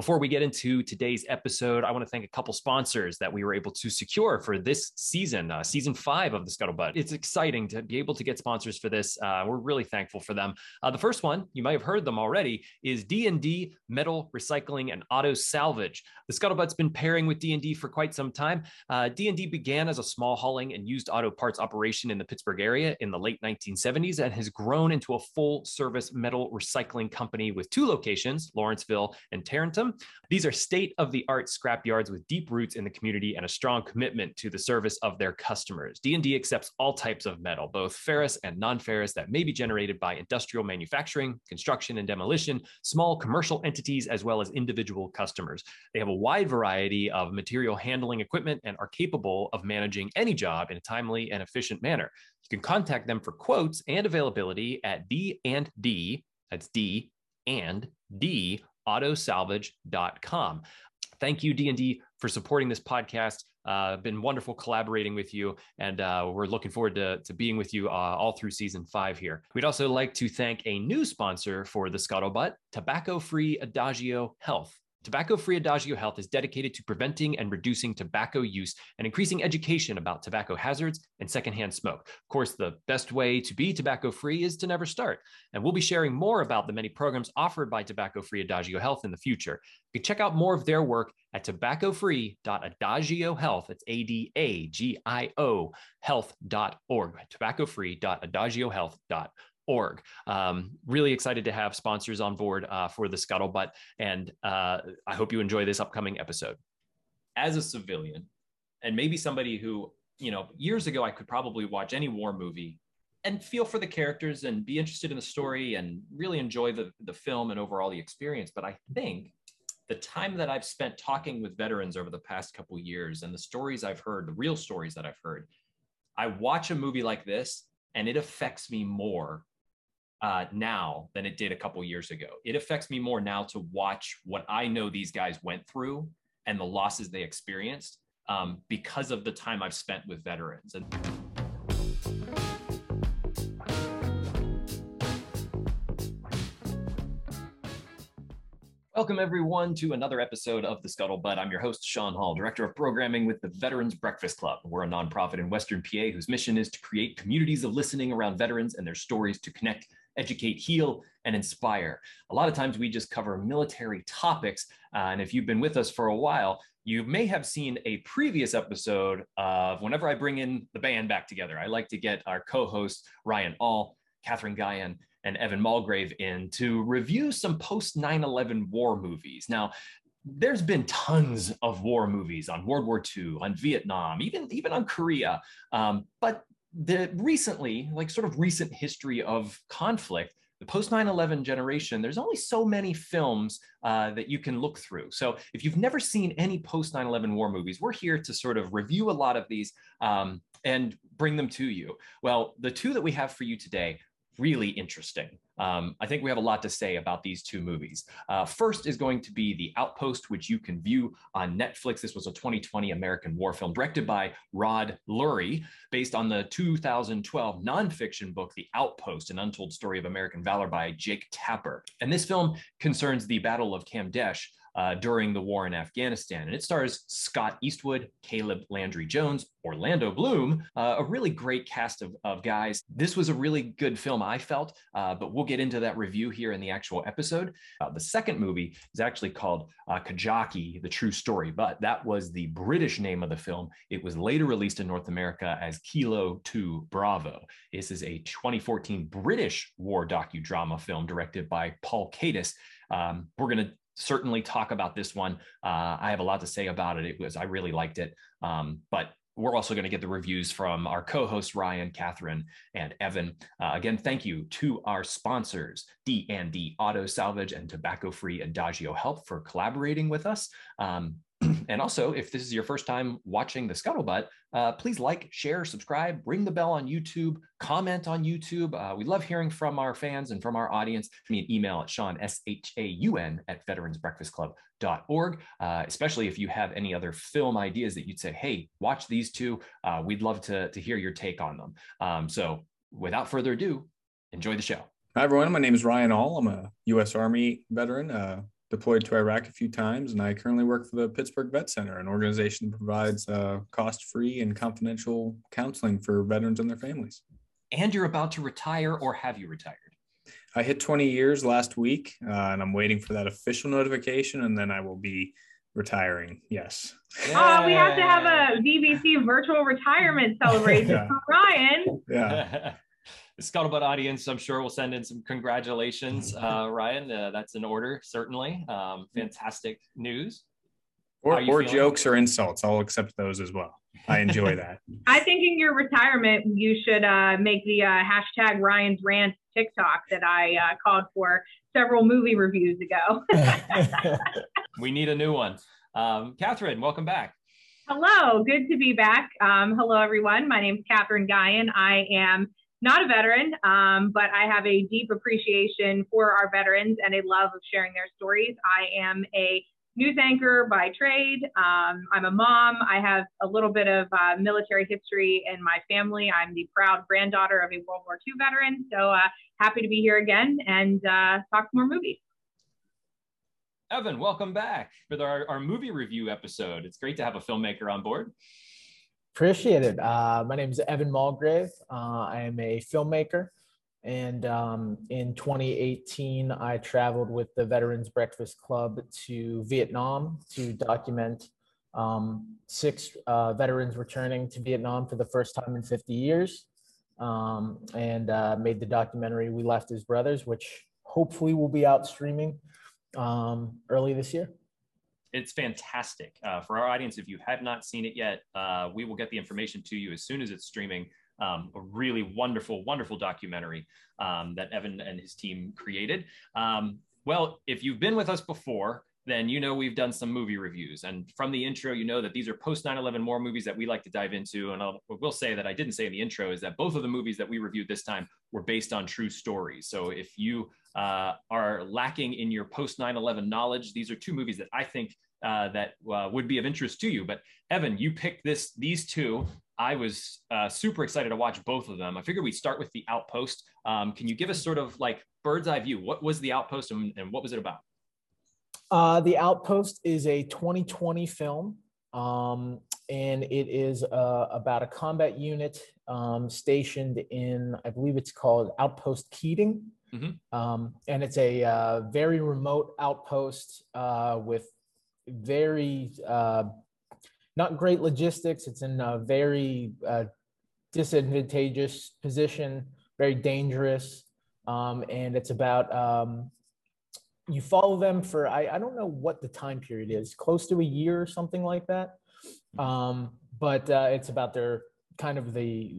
Before we get into today's episode, I want to thank a couple sponsors that we were able to secure for this season, uh, season five of the Scuttlebutt. It's exciting to be able to get sponsors for this. Uh, we're really thankful for them. Uh, the first one, you might have heard them already, is D&D Metal Recycling and Auto Salvage. The Scuttlebutt's been pairing with D&D for quite some time. D&D uh, began as a small hauling and used auto parts operation in the Pittsburgh area in the late 1970s and has grown into a full service metal recycling company with two locations, Lawrenceville and These are state of the art scrap yards with deep roots in the community and a strong commitment to the service of their customers. D&D accepts all types of metal, both ferrous and non-ferrous that may be generated by industrial manufacturing, construction and demolition, small commercial entities, as well as individual customers. They have a wide variety of material handling equipment and are capable of managing any job in a timely and efficient manner. You can contact them for quotes and availability at D and D, that's D and D autosalvage.com. Thank you, D&D, for supporting this podcast. Uh, been wonderful collaborating with you, and uh, we're looking forward to, to being with you uh, all through season five here. We'd also like to thank a new sponsor for the Scuttlebutt, Tobacco Free Adagio Health. Tobacco Free Adagio Health is dedicated to preventing and reducing tobacco use and increasing education about tobacco hazards and secondhand smoke. Of course, the best way to be tobacco free is to never start. And we'll be sharing more about the many programs offered by Tobacco Free Adagio Health in the future. You can check out more of their work at tobaccofree.adagiohealth. It's A D A G I O health.org. Tobaccofree.adagiohealth.org org. Um, really excited to have sponsors on board uh, for the Scuttlebutt, and uh, I hope you enjoy this upcoming episode. As a civilian, and maybe somebody who, you know, years ago I could probably watch any war movie and feel for the characters and be interested in the story and really enjoy the, the film and overall the experience. But I think the time that I've spent talking with veterans over the past couple years and the stories I've heard, the real stories that I've heard, I watch a movie like this and it affects me more uh, now than it did a couple years ago. It affects me more now to watch what I know these guys went through and the losses they experienced um, because of the time I've spent with veterans. And Welcome, everyone, to another episode of The Scuttlebutt. I'm your host, Shaun Hall, Director of Programming with the Veterans Breakfast Club. We're a nonprofit in Western PA whose mission is to create communities of listening around veterans and their stories to connect educate, heal, and inspire. A lot of times we just cover military topics. Uh, and if you've been with us for a while, you may have seen a previous episode of whenever I bring in the band back together, I like to get our co hosts, Ryan All, Kathryn Guyan, and Evan Mulgrave in to review some post 9 11 war movies. Now, there's been tons of war movies on World War II, on Vietnam, even, even on Korea. Um, but the recently, like sort of recent history of conflict, the post 9-11 generation there's only so many films uh, that you can look through so if you've never seen any post 9-11 war movies we're here to sort of review a lot of these um, and bring them to you well the two that we have for you today really interesting. Um, I think we have a lot to say about these two movies. Uh, first is going to be The Outpost, which you can view on Netflix. This was a 2020 American war film directed by Rod Lurie, based on the 2012 nonfiction book, The Outpost, an untold story of American valor by Jake Tapper. And this film concerns the Battle of Kamdesh, uh, during the war in Afghanistan. And it stars Scott Eastwood, Caleb Landry Jones, Orlando Bloom, uh, a really great cast of, of guys. This was a really good film, I felt, uh, but we'll get into that review here in the actual episode. Uh, the second movie is actually called uh, Kajaki, The True Story, but that was the British name of the film. It was later released in North America as Kilo 2 Bravo. This is a 2014 British war docudrama film directed by Paul Katis. Um, we're going to certainly talk about this one. Uh, I have a lot to say about it. It was I really liked it, um, but we're also going to get the reviews from our co-hosts Ryan, Kathryn, and Evan. Uh, again, thank you to our sponsors, D&D Auto Salvage and Tobacco Free Adagio Health for collaborating with us. Um, and also, if this is your first time watching the Scuttlebutt, uh, please like, share, subscribe, ring the bell on YouTube, comment on YouTube. Uh, we love hearing from our fans and from our audience. Send me an email at Shaun, S-H-A-U-N, at veteransbreakfastclub.org, uh, especially if you have any other film ideas that you'd say, hey, watch these two. Uh, we'd love to, to hear your take on them. Um, so without further ado, enjoy the show. Hi, everyone. My name is Ryan All. I'm a U.S. Army veteran uh, deployed to Iraq a few times, and I currently work for the Pittsburgh Vet Center, an organization that provides uh, cost-free and confidential counseling for veterans and their families. And you're about to retire, or have you retired? I hit 20 years last week, uh, and I'm waiting for that official notification, and then I will be retiring. Yes. Oh, we have to have a VBC virtual retirement celebration yeah. for Ryan. Yeah. the Scuttlebutt audience, I'm sure, will send in some congratulations, uh, Ryan. Uh, that's in order, certainly. Um, fantastic news. Or, or jokes or insults. I'll accept those as well. I enjoy that. I think in your retirement, you should uh, make the uh, hashtag Ryan's Rant TikTok that I uh, called for several movie reviews ago. we need a new one. Um, Kathryn, welcome back. Hello, good to be back. Um, hello, everyone. My name is Kathryn Guyon. I am not a veteran, um, but I have a deep appreciation for our veterans and a love of sharing their stories. I am a news anchor by trade. Um, I'm a mom. I have a little bit of uh, military history in my family. I'm the proud granddaughter of a World War II veteran. So uh, happy to be here again and uh, talk more movies. Evan, welcome back for our, our movie review episode. It's great to have a filmmaker on board. Appreciate it. Uh, my name is Evan Mulgrave. Uh, I am a filmmaker. And um, in 2018, I traveled with the Veterans Breakfast Club to Vietnam to document um, six uh, veterans returning to Vietnam for the first time in 50 years um, and uh, made the documentary We Left as Brothers, which hopefully will be out streaming um, early this year. It's fantastic. Uh, for our audience, if you have not seen it yet, uh, we will get the information to you as soon as it's streaming um, a really wonderful, wonderful documentary um, that Evan and his team created. Um, well, if you've been with us before, then you know we've done some movie reviews. And from the intro, you know that these are post 9 11 more movies that we like to dive into. And I will we'll say that I didn't say in the intro is that both of the movies that we reviewed this time were based on true stories. So if you uh, are lacking in your post 9 11 knowledge, these are two movies that I think uh, that uh, would be of interest to you. But Evan, you picked this these two I was uh, super excited to watch both of them. I figured we'd start with The Outpost. Um, can you give us sort of like bird's eye view? What was The Outpost and, and what was it about? Uh, the Outpost is a 2020 film, um, and it is uh, about a combat unit um, stationed in, I believe it's called Outpost Keating. Mm-hmm. Um, and it's a uh, very remote outpost uh, with very uh, not great logistics. It's in a very uh, disadvantageous position, very dangerous. Um, and it's about um, you follow them for I, I don't know what the time period is, close to a year or something like that. Um, but uh, it's about their kind of the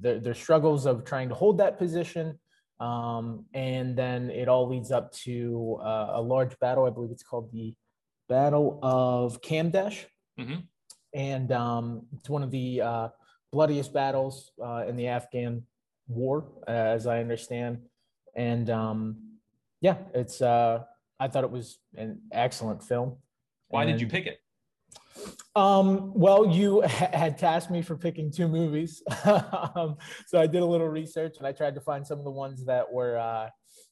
their, their struggles of trying to hold that position. Um, and then it all leads up to uh, a large battle. I believe it's called the Battle of Kamdesh. Mm-hmm and um, it's one of the uh, bloodiest battles uh, in the Afghan war, uh, as I understand. And um, yeah, it's. Uh, I thought it was an excellent film. Why and, did you pick it? Um, well, you had tasked me for picking two movies, um, so I did a little research and I tried to find some of the ones that were uh,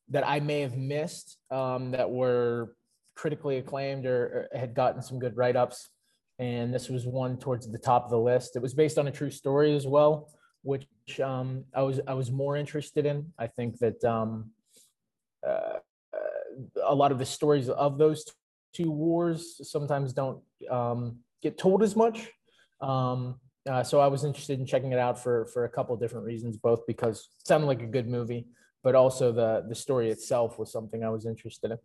that I may have missed um, that were critically acclaimed or, or had gotten some good write ups and this was one towards the top of the list. It was based on a true story as well, which um, I was I was more interested in. I think that um, a lot of the stories of those two wars sometimes don't um, get told as much. Um, uh, so I was interested in checking it out for for a couple different reasons, both because it sounded like a good movie, but also the the story itself was something I was interested in.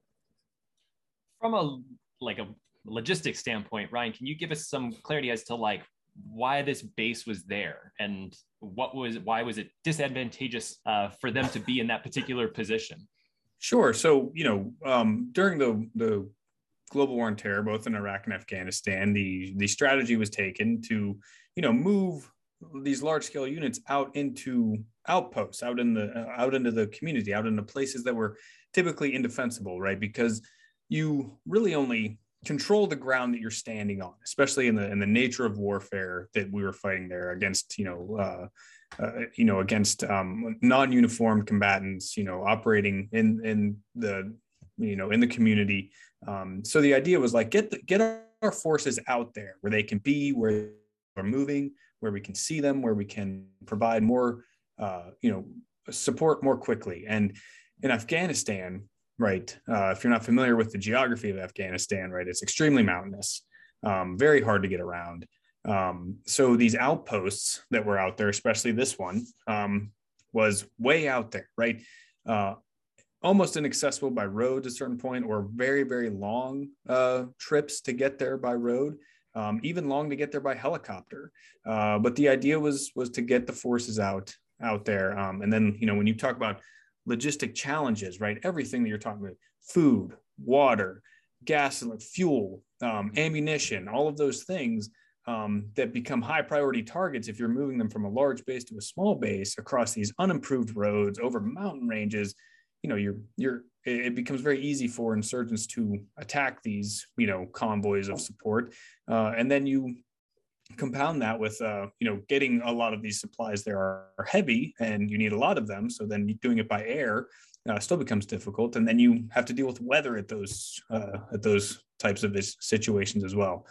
From a like a logistics standpoint, Ryan, can you give us some clarity as to like why this base was there and what was why was it disadvantageous uh, for them to be in that particular position? Sure. So you know, um, during the the global war on terror, both in Iraq and Afghanistan, the the strategy was taken to you know move these large scale units out into outposts, out in the uh, out into the community, out into places that were typically indefensible, right? Because you really only control the ground that you're standing on, especially in the in the nature of warfare that we were fighting there against, you know, uh, uh, you know, against um, non-uniformed combatants, you know, operating in in the you know in the community Um, so the idea was like get the, get our forces out there where they can be, where we're moving, where we can see them, where we can provide more, uh, you know, support more quickly. And in Afghanistan, right, uh, if you're not familiar with the geography of Afghanistan, right, it's extremely mountainous, um, very hard to get around. Um, so these outposts that were out there, especially this one, um, was way out there, right? Uh, almost inaccessible by road to a certain point, or very, very long uh, trips to get there by road, um, even long to get there by helicopter. Uh, but the idea was was to get the forces out out there, um, and then you know when you talk about logistic challenges, right? Everything that you're talking about, food, water, gasoline, fuel, um, ammunition, all of those things um, that become high priority targets if you're moving them from a large base to a small base across these unimproved roads over mountain ranges you know you're you're it becomes very easy for insurgents to attack these you know convoys of support. Uh, and then you compound that with uh, you know getting a lot of these supplies there are, heavy and you need a lot of them. So then doing it by air uh, still becomes difficult. And then you have to deal with weather at those uh, at those types of situations as well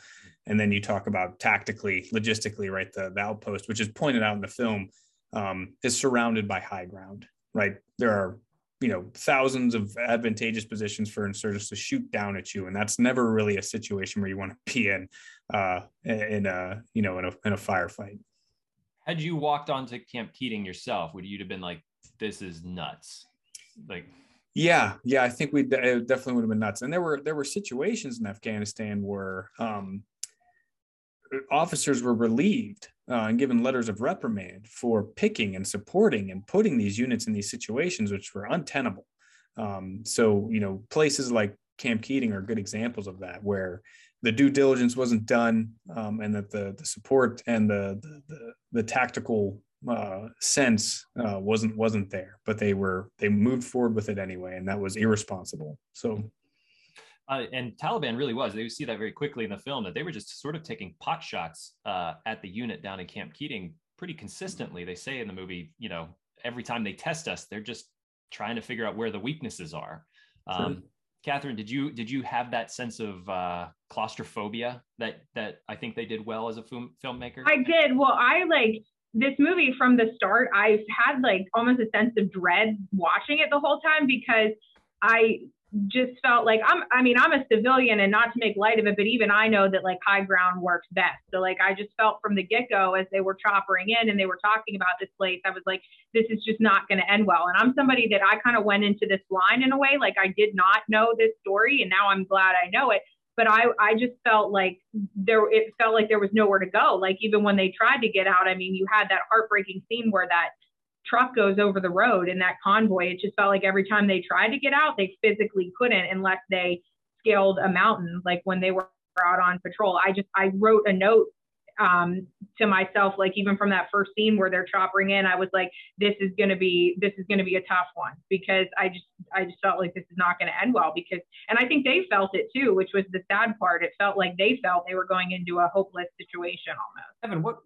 and then you talk about tactically logistically right the, the outpost which is pointed out in the film um, is surrounded by high ground right? There are you know thousands of advantageous positions for insurgents to shoot down at you and that's never really a situation where you want to be in uh in a you know in a, in a firefight. Had you walked onto camp keating yourself would you have been like this is nuts like? Yeah yeah i think we definitely would have been nuts. And there were there were situations in afghanistan where um officers were relieved uh, and given letters of reprimand for picking and supporting and putting these units in these situations which were untenable. Um, so, you know, places like Camp Keating are good examples of that, where the due diligence wasn't done um, and that the, the support and the, the, the, tactical uh, sense uh, wasn't wasn't there, but they were they moved forward with it anyway, and that was irresponsible. So uh, and Taliban really was. They see that very quickly in the film that they were just sort of taking pot shots uh, at the unit down in Camp Keating pretty consistently. They say in the movie, you know, every time they test us, they're just trying to figure out where the weaknesses are. Um, Kathryn, did you did you have that sense of uh, claustrophobia that that I think they did well as a film, filmmaker? I did. Well, I like this movie from the start. I've had like almost a sense of dread watching it the whole time because I just felt like I'm I mean I'm a civilian and not to make light of it but even I know that like high ground works best. So like I just felt from the get-go as they were choppering in and they were talking about this place I was like this is just not going to end well. And I'm somebody that I kind of went into this line in a way like I did not know this story and now I'm glad I know it. But I I just felt like there it felt like there was nowhere to go. Like even when they tried to get out I mean you had that heartbreaking scene where that truck goes over the road in that convoy. It just felt like every time they tried to get out, they physically couldn't unless they scaled a mountain, like when they were out on patrol. I just, I wrote a note um, to myself, like even from that first scene where they're choppering in, I was like, this is going to be, this is going to be a tough one because I just, I just felt like this is not going to end well because, and I think they felt it too, which was the sad part. It felt like they felt they were going into a hopeless situation almost. Evan, what,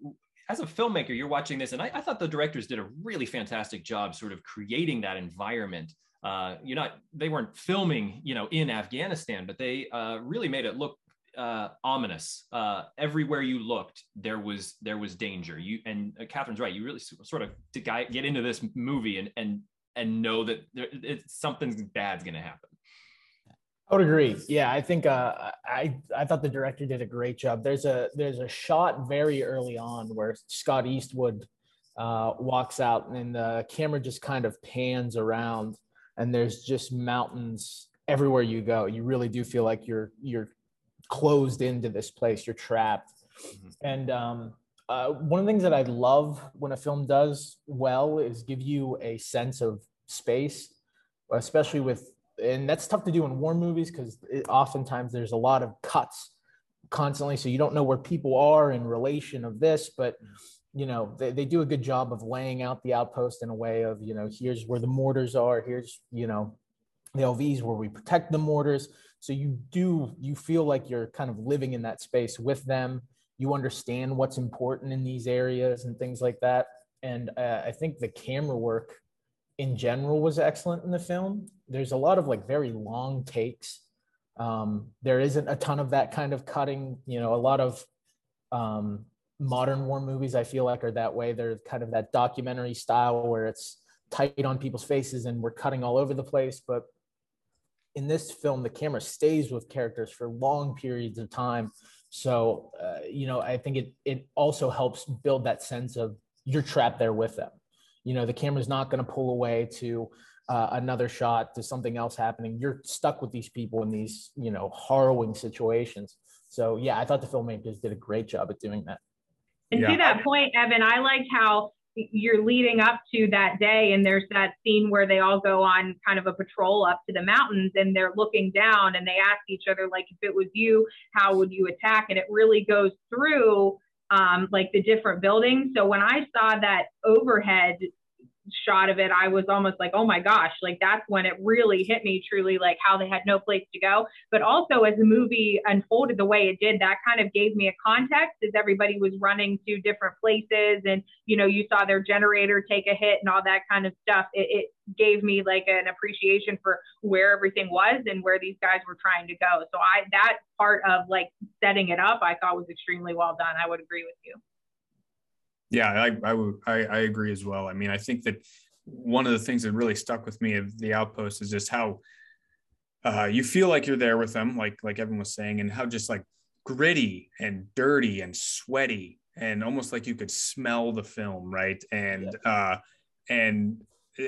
as a filmmaker, you're watching this, and I, I, thought the directors did a really fantastic job, sort of creating that environment. Uh, you're not, they weren't filming, you know, in Afghanistan, but they uh, really made it look uh, ominous. Uh, everywhere you looked, there was there was danger. You and uh, Kathryn's right. You really sort of get into this movie and and and know that there, it's something bad's going to happen. I would agree. Yeah, I think uh, I I thought the director did a great job. There's a there's a shot very early on where Scott Eastwood uh, walks out and the camera just kind of pans around, and there's just mountains everywhere you go. You really do feel like you're you're closed into this place. You're trapped, mm-hmm. and um, uh, one of the things that I love when a film does well is give you a sense of space, especially with and that's tough to do in war movies because oftentimes there's a lot of cuts constantly so you don't know where people are in relation of this but you know they, they do a good job of laying out the outpost in a way of you know here's where the mortars are here's you know the lvs where we protect the mortars. So you do you feel like you're kind of living in that space with them. You understand what's important in these areas and things like that. And uh, i think the camera work in general was excellent in the film. There's a lot of like very long takes. Um, there isn't a ton of that kind of cutting. You know, a lot of um, modern war movies I feel like are that way. They're kind of that documentary style where it's tight on people's faces and we're cutting all over the place. But in this film, the camera stays with characters for long periods of time. So, uh, you know, I think it it also helps build that sense of you're trapped there with them. You know, the camera's not going to pull away to uh, another shot to something else happening. You're stuck with these people in these, you know, harrowing situations. So, yeah, I thought the filmmakers did a great job at doing that. And yeah. to that point, Evan, I liked how you're leading up to that day and there's that scene where they all go on kind of a patrol up to the mountains and they're looking down and they ask each other like if it was you how would you attack and it really goes through um, like the different buildings so when i saw that overhead shot of it, I was almost like, oh my gosh, like that's when it really hit me truly, like how they had no place to go. But also, as the movie unfolded the way it did, that kind of gave me a context as everybody was running to different places. And, you know, you saw their generator take a hit and all that kind of stuff. It, it gave me like an appreciation for where everything was and where these guys were trying to go. So, I, that part of like setting it up, I thought was extremely well done. I would agree with you. Yeah, I I, I I agree as well. I mean, I think that one of the things that really stuck with me of the outpost is just how uh, you feel like you're there with them, like like Evan was saying, and how just like gritty and dirty and sweaty and almost like you could smell the film, right? And yeah. uh, and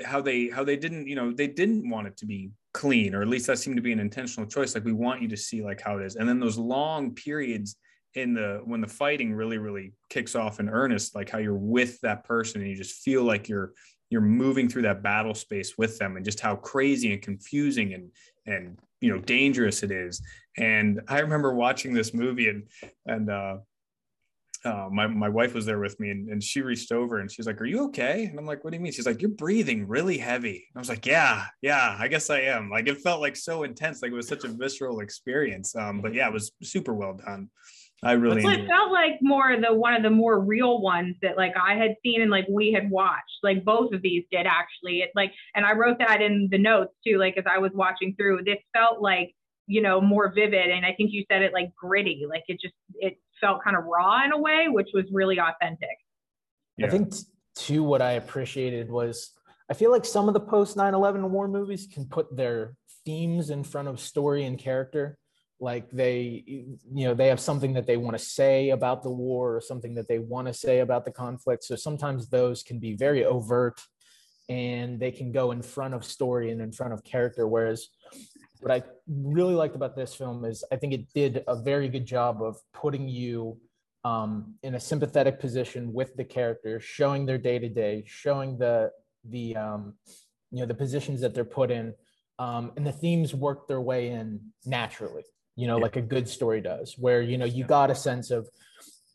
how they how they didn't you know they didn't want it to be clean or at least that seemed to be an intentional choice like we want you to see like how it is and then those long periods in the when the fighting really really kicks off in earnest like how you're with that person and you just feel like you're you're moving through that battle space with them and just how crazy and confusing and and you know dangerous it is and i remember watching this movie and and uh uh, my, my wife was there with me and, and she reached over and she's like, Are you okay? And I'm like, What do you mean? She's like, You're breathing really heavy. And I was like, Yeah, yeah, I guess I am. Like, it felt like so intense. Like, it was such a visceral experience. Um, but yeah, it was super well done. I really it felt like more the one of the more real ones that like I had seen and like we had watched. Like both of these did actually. It like and I wrote that in the notes too, like as I was watching through. This felt like, you know, more vivid and I think you said it like gritty. Like it just it felt kind of raw in a way, which was really authentic. Yeah. I think too what I appreciated was I feel like some of the post 9/11 war movies can put their themes in front of story and character like they you know they have something that they want to say about the war or something that they want to say about the conflict. So sometimes those can be very overt and they can go in front of story and in front of character. Whereas what i really liked about this film is i think it did a very good job of putting you um, in a sympathetic position with the characters showing their day to day showing the the um, you know the positions that they're put in um, and the themes work their way in naturally you know, yeah. like a good story does, where, you know, you got a sense of,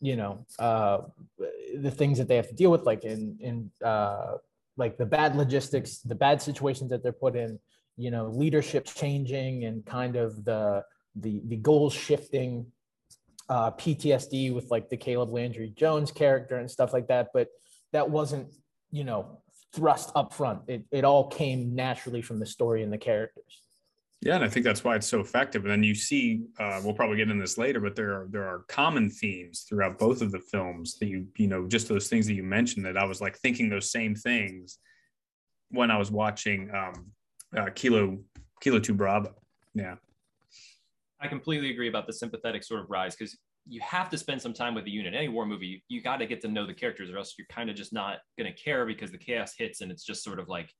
you know, uh, the things that they have to deal with, like in, in, uh, like the bad logistics, the bad situations that they're put in, you know, leadership changing and kind of the, the, the goals shifting, uh, PTSD with like the Caleb Landry Jones character and stuff like that. But that wasn't, you know, thrust up front. It, it all came naturally from the story and the characters. Yeah, and I think that's why it's so effective. And then you see, uh, we'll probably get into this later, but there are there are common themes throughout both of the films that you you know just those things that you mentioned that I was like thinking those same things when I was watching um, uh, Kilo Kilo Two Bravo. Yeah, I completely agree about the sympathetic sort of rise because you have to spend some time with the unit. Any war movie, you, you got to get to know the characters, or else you're kind of just not going to care because the chaos hits and it's just sort of like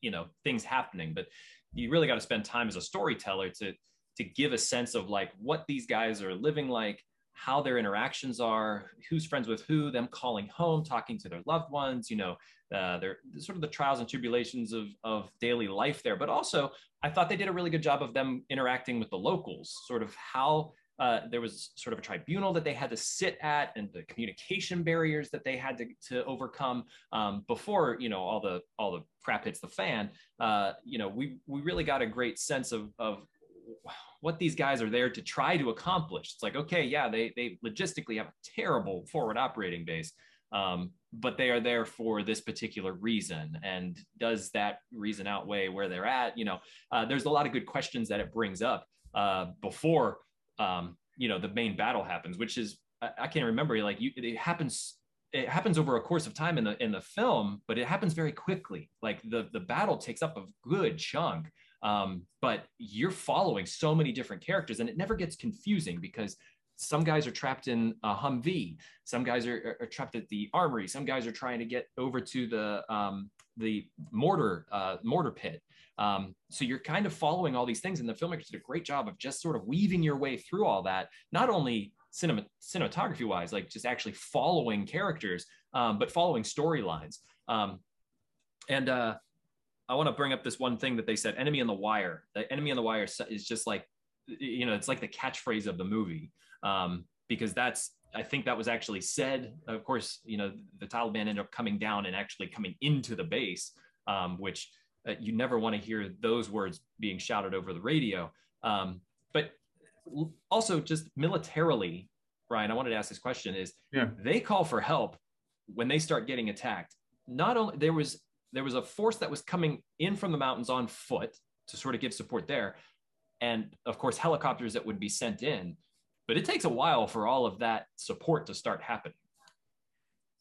you know things happening. But you really got to spend time as a storyteller to to give a sense of like what these guys are living like how their interactions are who's friends with who them calling home talking to their loved ones you know uh, they're sort of the trials and tribulations of, of daily life there. But also i thought they did a really good job of them interacting with the locals sort of how uh, there was sort of a tribunal that they had to sit at and the communication barriers that they had to, to overcome um, before you know all the all the crap hits the fan. Uh, you know we we really got a great sense of of what these guys are there to try to accomplish. It's like okay yeah they they logistically have a terrible forward operating base um, but they are there for this particular reason. And does that reason outweigh where they're at? You know uh, there's a lot of good questions that it brings up uh, before um, you know the main battle happens, which is I, I can't remember. Like you, it happens. It happens over a course of time in the in the film, but it happens very quickly. Like the the battle takes up a good chunk, um, but you're following so many different characters, and it never gets confusing because some guys are trapped in a Humvee. Some guys are, are, trapped at the armory. Some guys are trying to get over to the um, the mortar uh, mortar pit. Um, so you're kind of following all these things, and the filmmakers did a great job of just sort of weaving your way through all that. Not only cinema cinematography wise, like just actually following characters, um, but following storylines. Um, and uh, I want to bring up this one thing that they said: "Enemy in the Wire." The "Enemy in the Wire" is just like you know, it's like the catchphrase of the movie um, because that's I think that was actually said. Of course, you know the Taliban ended up coming down and actually coming into the base, um, which uh, you never want to hear those words being shouted over the radio. Um, but also, just militarily, Ryan, I wanted to ask this question: Is yeah. they call for help when they start getting attacked? Not only there was there was a force that was coming in from the mountains on foot to sort of give support there, and of course helicopters that would be sent in but it takes a while for all of that support to start happening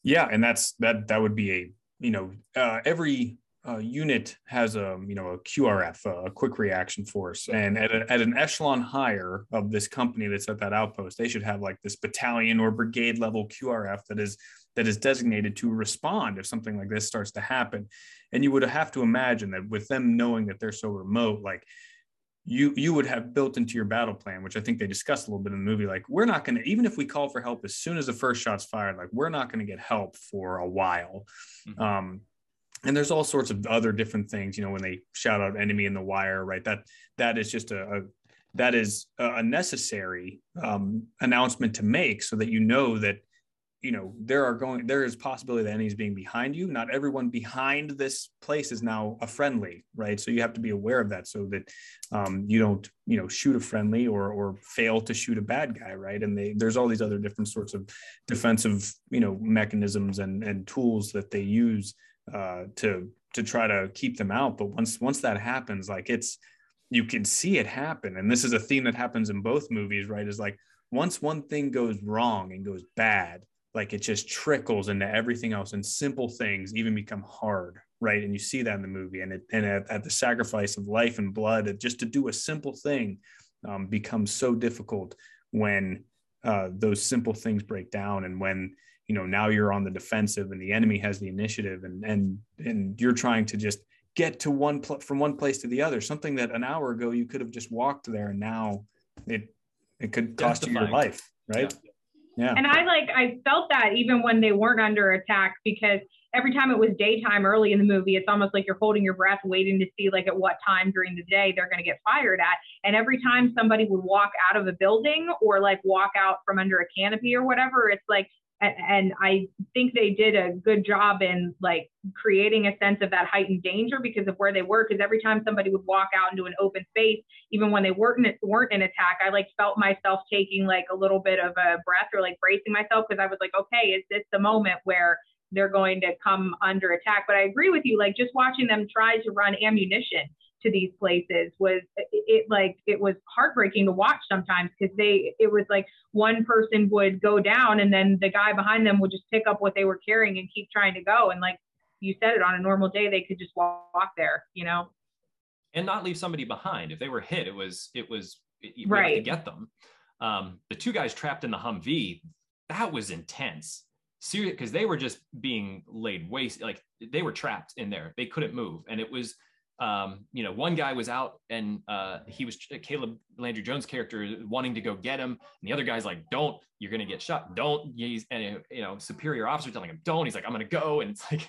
yeah and that's that that would be a you know uh, every uh, unit has a you know a QRF, a quick reaction force, and at, a, at an echelon higher of this company that's at that outpost, they should have like this battalion or brigade level QRF that is that is designated to respond if something like this starts to happen. And you would have to imagine that with them knowing that they're so remote, like you you would have built into your battle plan, which I think they discussed a little bit in the movie. Like, we're not going to even if we call for help as soon as the first shot's fired, like we're not going to get help for a while. Mm-hmm. Um, and there's all sorts of other different things. You know, when they shout out "enemy in the wire," right? That that is just a, a that is a necessary um, announcement to make so that you know that you know there are going there is possibility that enemies being behind you not everyone behind this place is now a friendly right so you have to be aware of that so that um, you don't you know shoot a friendly or or fail to shoot a bad guy right and they there's all these other different sorts of defensive you know mechanisms and and tools that they use uh, to to try to keep them out. But once once that happens like it's you can see it happen. And this is a theme that happens in both movies right? Is like once one thing goes wrong and goes bad like it just trickles into everything else and simple things even become hard right? And you see that in the movie. And it and at, at the sacrifice of life and blood just to do a simple thing um, becomes so difficult when uh, those simple things break down and when you know now you're on the defensive and the enemy has the initiative and and and you're trying to just get to one pl- from one place to the other something that an hour ago you could have just walked there and now it it could cost you your life right yeah. Yeah. And I like I felt that even when they weren't under attack because every time it was daytime early in the movie, it's almost like you're holding your breath, waiting to see like at what time during the day they're going to get fired at. And every time somebody would walk out of a building or like walk out from under a canopy or whatever, it's like and, I think they did a good job in like creating a sense of that heightened danger because of where they were. Because every time somebody would walk out into an open space, even when they weren't weren't in attack, I like felt myself taking like a little bit of a breath or like bracing myself because I was like, okay, is this the moment where they're going to come under attack? But I agree with you, like just watching them try to run ammunition to these places was it, it like it was heartbreaking to watch sometimes because they it was like one person would go down and then the guy behind them would just pick up what they were carrying and keep trying to go. And like you said it on a normal day they could just walk, walk there you know? And not leave somebody behind. If they were hit it was it was you right. to get them. Um, the two guys trapped in the humvee that was intense. Serious because they were just being laid waste like they were trapped in there. They couldn't move. And it was um, you know, one guy was out and uh, he was Caleb Landry Jones' character wanting to go get him, and the other guy's like, "Don't, you're gonna get shot. Don't." He's and you know, superior officer telling him, "Don't." He's like, "I'm gonna go," and it's like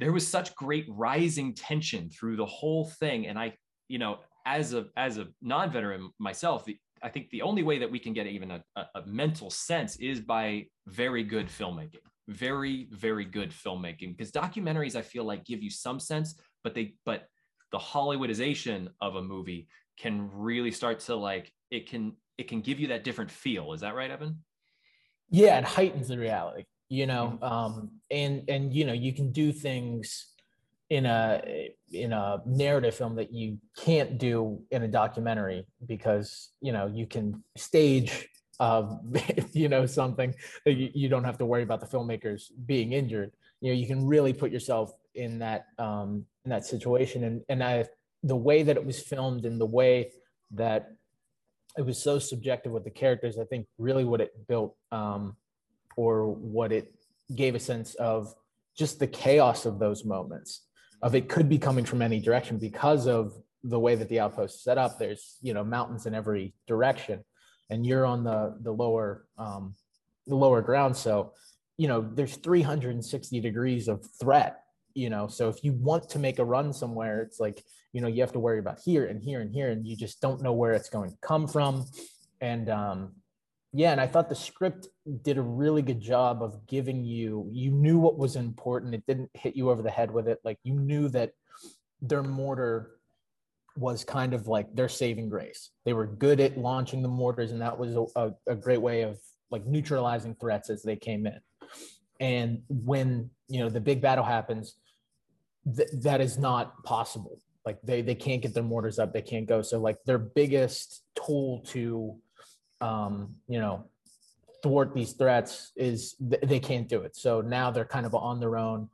there was such great rising tension through the whole thing, and I, you know, as a as a non-veteran myself, the, I think the only way that we can get even a, a mental sense is by very good filmmaking, very very good filmmaking, because documentaries I feel like give you some sense, but they but the hollywoodization of a movie can really start to like it can it can give you that different feel. Is that right evan? Yeah it heightens the reality you know mm-hmm. um and and you know you can do things in a in a narrative film that you can't do in a documentary because you know you can stage uh, you know something that you, you don't have to worry about the filmmakers being injured. You know you can really put yourself in that um, in that situation. And and I the way that it was filmed and the way that it was so subjective with the characters I think really what it built um, or what it gave a sense of just the chaos of those moments of it could be coming from any direction because of the way that the outpost is set up. There's you know mountains in every direction and you're on the the lower um, the lower ground. So you know there's 360 degrees of threat you know so if you want to make a run somewhere it's like you know you have to worry about here and here and here and you just don't know where it's going to come from. And um yeah and i thought the script did a really good job of giving you you knew what was important. It didn't hit you over the head with it. Like you knew that their mortar was kind of like their saving grace. They were good at launching the mortars and that was a, a great way of like neutralizing threats as they came in. And when you know the big battle happens th- that is not possible. Like they they can't get their mortars up. They can't go. So like their biggest tool to um, you know, thwart these threats is th- they can't do it. So now they're kind of on their own,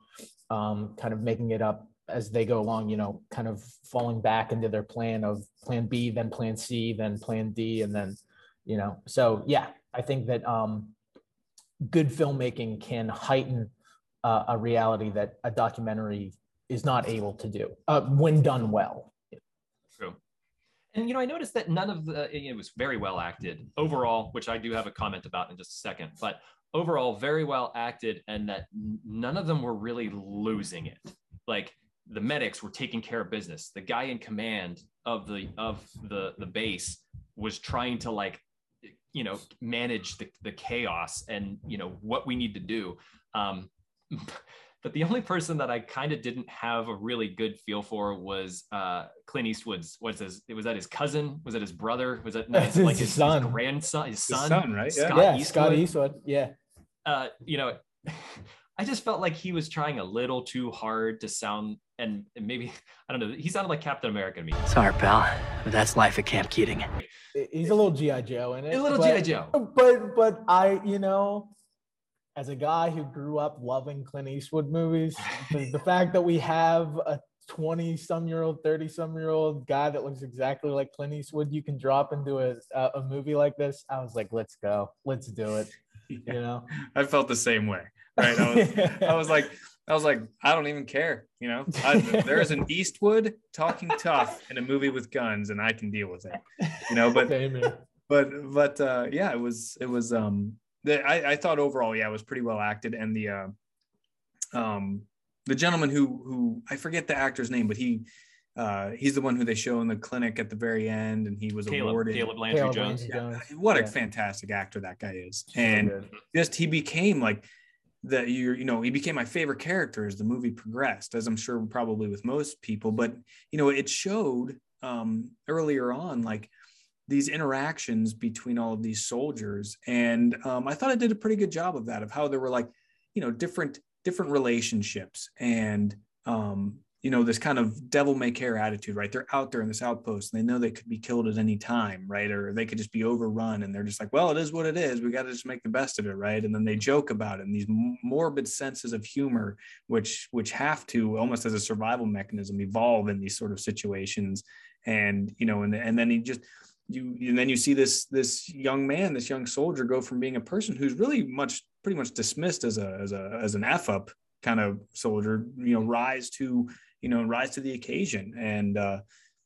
um, kind of making it up as they go along, you know, kind of falling back into their plan of plan B, then plan C, then plan D, and then, you know, so yeah, I think that um, good filmmaking can heighten uh, a reality that a documentary is not able to do uh, when done well. True. And you know, I noticed that none of the it was very well acted overall, which I do have a comment about in just a second. But overall, very well acted, and that none of them were really losing it. Like the medics were taking care of business. The guy in command of the of the the base was trying to like you know manage the, the chaos and you know what we need to do um But the only person that I kind of didn't have a really good feel for was uh, Clint Eastwood's. What's his? Was that his cousin? Was that his brother? Was that no, his, like his, son, his grandson, his son, his son right? Yeah, Scott, yeah, Eastwood. Scott Eastwood. Yeah. Uh, you know, I just felt like he was trying a little too hard to sound, and maybe I don't know. He sounded like Captain America to me. Sorry, pal, but that's life at Camp Keating. He's a little GI Joe in it. A little GI Joe. But but I, you know, as a guy who grew up loving Clint Eastwood movies, the, the fact that we have a 20 some year old, 30 some year old guy that looks exactly like Clint Eastwood, you can drop into a, a movie like this. I was like, let's go, let's do it. Yeah. You know, I felt the same way. Right. I was, I was like, I was like, I don't even care. You know, I, there's an Eastwood talking tough in a movie with guns, and I can deal with it. You know, but but but uh, yeah, it was it was um the, I, I thought overall, yeah, it was pretty well acted, and the uh, um, the gentleman who who I forget the actor's name, but he uh, he's the one who they show in the clinic at the very end, and he was Caleb, awarded. Caleb Landry Caleb Jones. Yeah, what a fantastic actor that guy is, and so just he became like that. You you know he became my favorite character as the movie progressed, as I'm sure probably with most people. But you know it showed um, earlier on like these interactions between all of these soldiers and um, i thought i did a pretty good job of that of how there were like you know different different relationships and um, you know this kind of devil may care attitude right? They're out there in this outpost and they know they could be killed at any time right? Or they could just be overrun and they're just like well it is what it is. We got to just make the best of it right? And then they joke about it and these morbid senses of humor which which have to almost as a survival mechanism evolve in these sort of situations. And you know and, and then he just you and then you see this this young man this young soldier go from being a person who's really much pretty much dismissed as a as a as an f up kind of soldier you know rise to you know rise to the occasion. And uh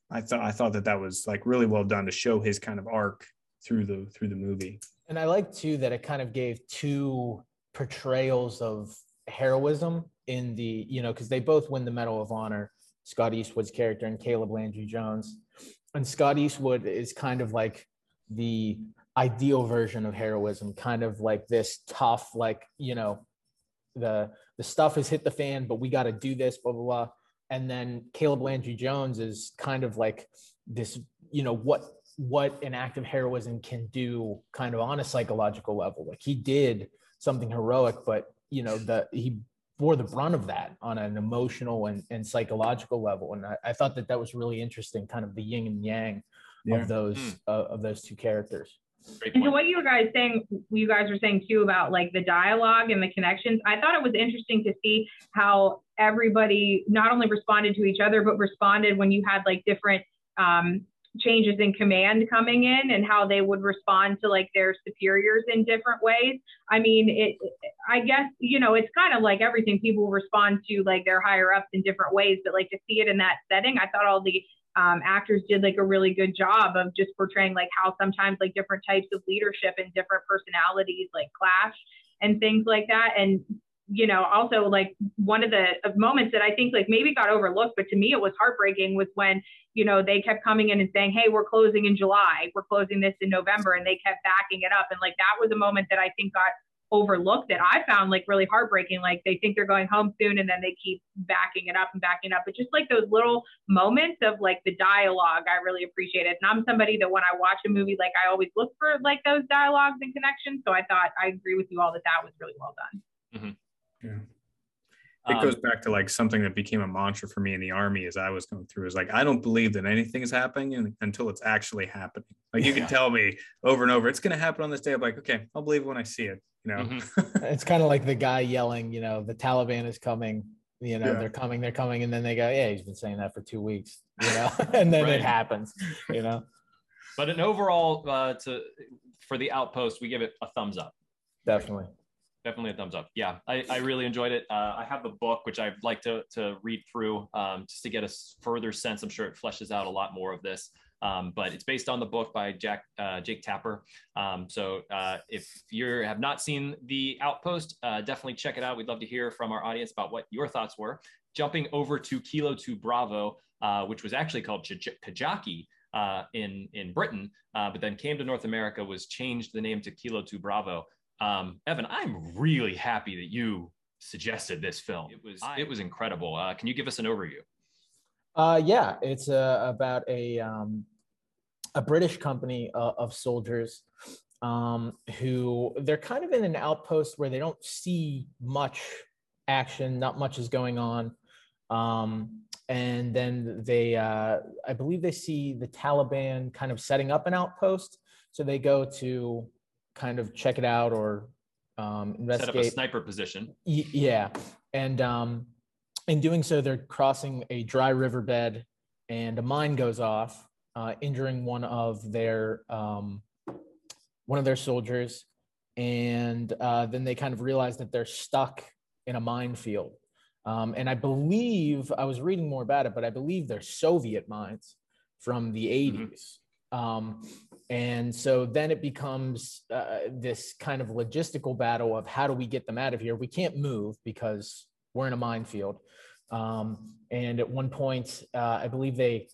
i thought i thought that that was like really well done to show his kind of arc through the through the movie. And i like too that it kind of gave two portrayals of heroism in the you know because they both win the medal of honor scott eastwood's character and caleb landry jones and Scott Eastwood is kind of like the ideal version of heroism, kind of like this tough, like, you know, the the stuff has hit the fan, but we got to do this, blah, blah, blah. And then Caleb Landry Jones is kind of like this, you know, what what an act of heroism can do kind of on a psychological level. Like he did something heroic, but you know, the he bore the brunt of that on an emotional and, and psychological level. And I, I thought that that was really interesting, kind of the yin and yang yeah. of those mm. uh, of those two characters. And so what you guys saying, you guys were saying too about like the dialogue and the connections. I thought it was interesting to see how everybody not only responded to each other, but responded when you had like different um, changes in command coming in and how they would respond to like their superiors in different ways. I mean, it, I guess, you know, it's kind of like everything people respond to like their higher ups in different ways, but like to see it in that setting, I thought all the um, actors did like a really good job of just portraying like how sometimes like different types of leadership and different personalities like clash and things like that. And you know, also like one of the moments that I think like maybe got overlooked, but to me it was heartbreaking was when, you know, they kept coming in and saying, Hey, we're closing in July, we're closing this in November. And they kept backing it up. And like that was a moment that I think got overlooked that I found like really heartbreaking. Like they think they're going home soon and then they keep backing it up and backing up. But just like those little moments of like the dialogue, I really appreciate it. And I'm somebody that when I watch a movie, like I always look for like those dialogues and connections. So I thought I agree with you all that that was really well done. Mm-hmm. Yeah. It um, goes back to like something that became a mantra for me in the army as I was going through is like I don't believe that anything is happening until it's actually happening. Like you yeah. can tell me over and over, it's going to happen on this day. I'm like, okay, I'll believe when I see it. You know, mm-hmm. it's kind of like the guy yelling, you know, the Taliban is coming. You know, yeah. they're coming, they're coming, and then they go, yeah, he's been saying that for two weeks. You know, and then right. it happens. You know, but an overall uh, to for the outpost, we give it a thumbs up. Definitely definitely a thumbs up. Yeah, I, I really enjoyed it. Uh, I have the book, which I'd like to, to read through um, just to get a further sense. I'm sure it fleshes out a lot more of this. Um, but it's based on the book by Jack uh, Jake Tapper. Um, so uh, if you have not seen The Outpost, uh, definitely check it out. We'd love to hear from our audience about what your thoughts were. Jumping over to Kilo 2 Bravo, uh, which was actually called Kajaki. Uh, in in Britain, but then came to North America, was changed the name to Kilo 2 Bravo. Um, Evan, I'm really happy that you suggested this film. It was it was incredible. Uh, can you give us an overview? Uh, yeah, it's uh, about a um, a British company uh, of soldiers um, who they're kind of in an outpost where they don't see much action, not much is going on. Um, and then they, uh, I believe they see the Taliban kind of setting up an outpost. So they go to kind of check it out or um, investigate. Set up a sniper position. Y- yeah, and um, in doing so, they're crossing a dry riverbed, and a mine goes off, uh, injuring one of their um, one of their soldiers, and uh, then they kind of realize that they're stuck in a minefield. Um, and I believe I was reading more about it, but I believe they're Soviet mines from the 80s. Mm-hmm. Um, and so then it becomes uh, this kind of logistical battle of how do we get them out of here? We can't move because we're in a minefield. Um, and at one point, uh, I believe they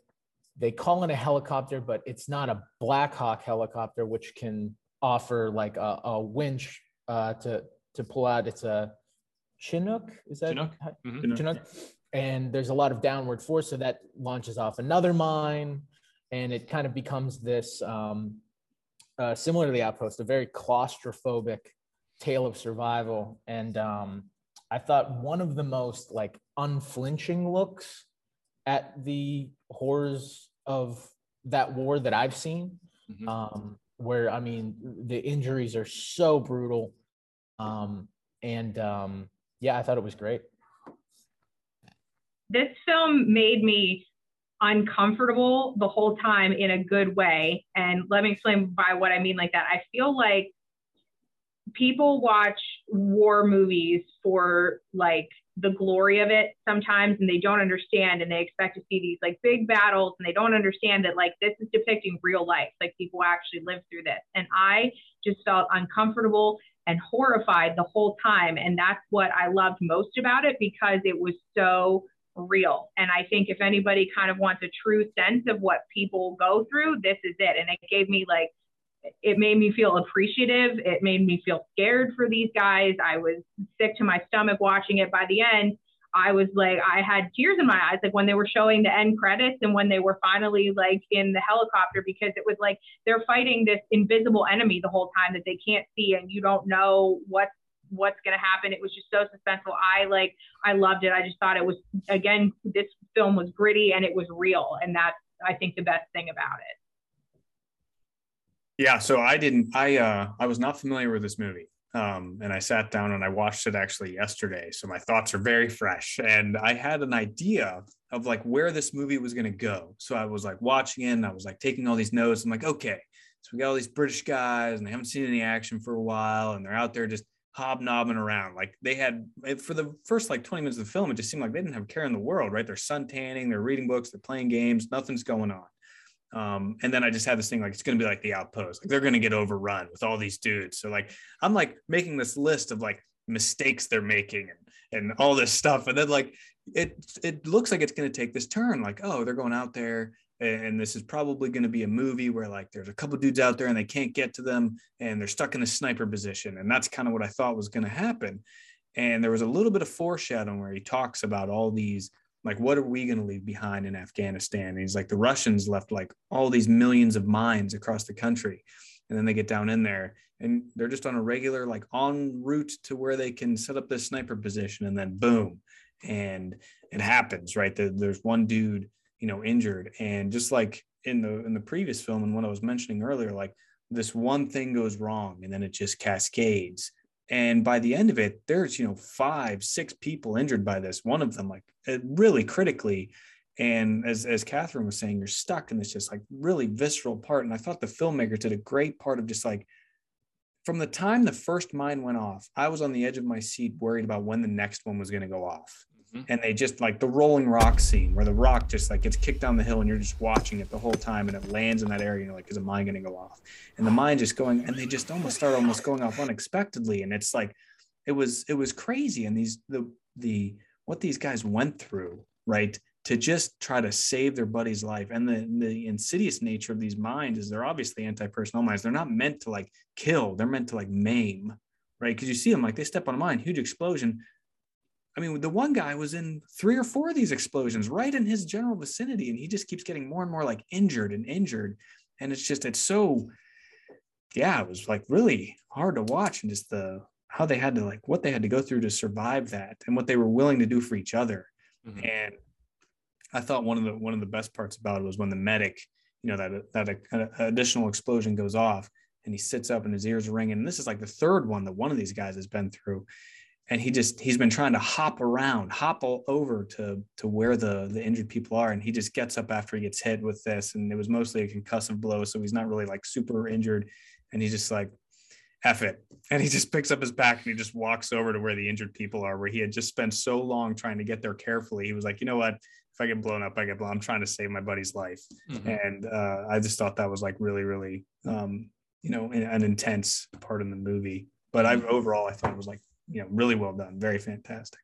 they call in a helicopter, but it's not a Black Hawk helicopter, which can offer like a, a winch uh, to to pull out. It's a Chinook. Is that Chinook? Mm-hmm. Chinook? And there's a lot of downward force, so that launches off another mine and it kind of becomes this um, uh, similar to the outpost, a very claustrophobic tale of survival. And um, I thought one of the most like unflinching looks at the horrors of that war that I've seen. Mm-hmm. Um, where I mean, the injuries are so brutal. Um, and um, yeah, I thought it was great. This film made me uncomfortable the whole time in a good way. And let me explain by what I mean like that. I feel like people watch war movies for like the glory of it sometimes and they don't understand and they expect to see these like big battles and they don't understand that like this is depicting real life like people actually live through this and i just felt uncomfortable and horrified the whole time and that's what i loved most about it because it was so real. And I think if anybody kind of wants a true sense of what people go through, this is it. And it gave me like, it made me feel appreciative. It made me feel scared for these guys. I was sick to my stomach watching it. By the end, I was like, I had tears in my eyes, like when they were showing the end credits and when they were finally like in the helicopter, because it was like they're fighting this invisible enemy the whole time that they can't see, and you don't know what's what's going to happen. It was just so suspenseful. I like, I loved it. I just thought it was, again, this film was gritty and it was real. And that's, I think, the best thing about it. Yeah. So I didn't, I, uh, I was not familiar with this movie. Um, and I sat down and I watched it actually yesterday. So my thoughts are very fresh. And I had an idea of like where this movie was going to go. So I was like watching it and I was like taking all these notes. I'm like, okay, so we got all these British guys and they haven't seen any action for a while and they're out there just hobnobbing around. Like they had for the first like 20 minutes of the film, it just seemed like they didn't have care in the world, right? They're sun tanning, they're reading books, they're playing games, nothing's going on. Um, and then I just had this thing like it's gonna be like the outpost, like they're gonna get overrun with all these dudes. So like I'm like making this list of like mistakes they're making and and all this stuff. And then like it it looks like it's gonna take this turn, like, oh, they're going out there and this is probably going to be a movie where like there's a couple dudes out there and they can't get to them and they're stuck in a sniper position and that's kind of what i thought was going to happen. And there was a little bit of foreshadowing where he talks about all these like what are we going to leave behind in afghanistan? And he's like the russians left like all these millions of mines across the country. And then they get down in there and they're just on a regular like en route to where they can set up this sniper position and then boom and it happens right? There's one dude you know injured. And just like in the in the previous film and what i was mentioning earlier like this one thing goes wrong and then it just cascades. And by the end of it there's you know five six people injured by this one of them like uh, really critically. And as as Kathryn was saying you're stuck in this just like really visceral part. And i thought the filmmaker did a great part of just like from the time the first mine went off i was on the edge of my seat worried about when the next one was going to go off Mm-hmm. And they just like the rolling rock scene where the rock just like gets kicked down the hill and you're just watching it the whole time and it lands in that area. And you're like, is a mine going to go off? And the mine just going, and they just almost start almost going off unexpectedly. And it's like, it was, it was crazy. And these, the, the, what these guys went through, right? To just try to save their buddy's life. And the, the insidious nature of these mines is they're obviously anti-personnel mines. They're not meant to like kill. They're meant to like maim, right? Because you see them like they step on a mine, huge explosion I mean, the one guy was in three or four of these explosions right in his general vicinity, and he just keeps getting more and more like injured and injured. And it's just, it's so, yeah, it was like really hard to watch and just the how they had to like what they had to go through to survive that and what they were willing to do for each other. Mm-hmm. And I thought one of the one of the best parts about it was when the medic, you know, that that additional explosion goes off and he sits up and his ears are ringing. And this is like the third one that one of these guys has been through and he just he's been trying to hop around hop all over to to where the the injured people are and he just gets up after he gets hit with this and it was mostly a concussive blow so he's not really like super injured and he's just like F it. And he just picks up his pack and he just walks over to where the injured people are, where he had just spent so long trying to get there carefully. He was like, you know what? If I get blown up, I get blown. I'm trying to save my buddy's life. Mm-hmm. And uh, I just thought that was like really, really, um, you know, an intense part in the movie. But I mm-hmm. overall, I thought it was like you know, really well done, very fantastic.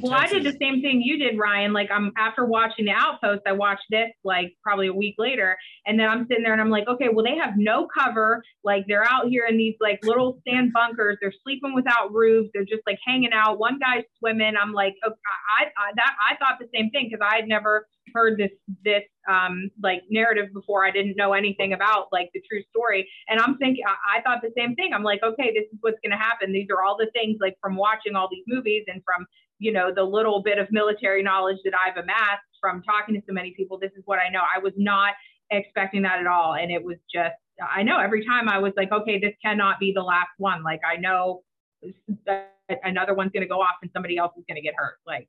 Well, I did the same thing you did, Ryan. Like I'm after watching the Outpost, I watched this like probably a week later, and then I'm sitting there and I'm like, okay, well they have no cover. Like they're out here in these like little sand bunkers. They're sleeping without roofs. They're just like hanging out. One guy's swimming. I'm like, okay, I, I that I thought the same thing because I had never heard this this um like narrative before. I didn't know anything about like the true story, and I'm thinking I, I thought the same thing. I'm like, okay, this is what's gonna happen. These are all the things like from watching all these movies and from you know, the little bit of military knowledge that I've amassed from talking to so many people, this is what I know. I was not expecting that at all. And it was just, I know every time I was like, okay, this cannot be the last one. Like, I know another one's going to go off and somebody else is going to get hurt. Like,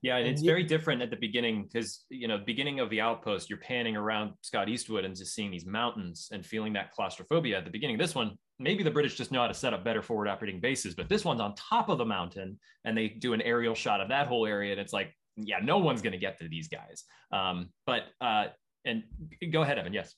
yeah, and it's very different at the beginning because you know, beginning of the outpost, you're panning around Scott Eastwood and just seeing these mountains and feeling that claustrophobia. At the beginning of this one, maybe the British just know how to set up better forward operating bases, but this one's on top of the mountain and they do an aerial shot of that whole area, and it's like, yeah, no one's going to get to these guys. Um, but uh, and go ahead, Evan. Yes.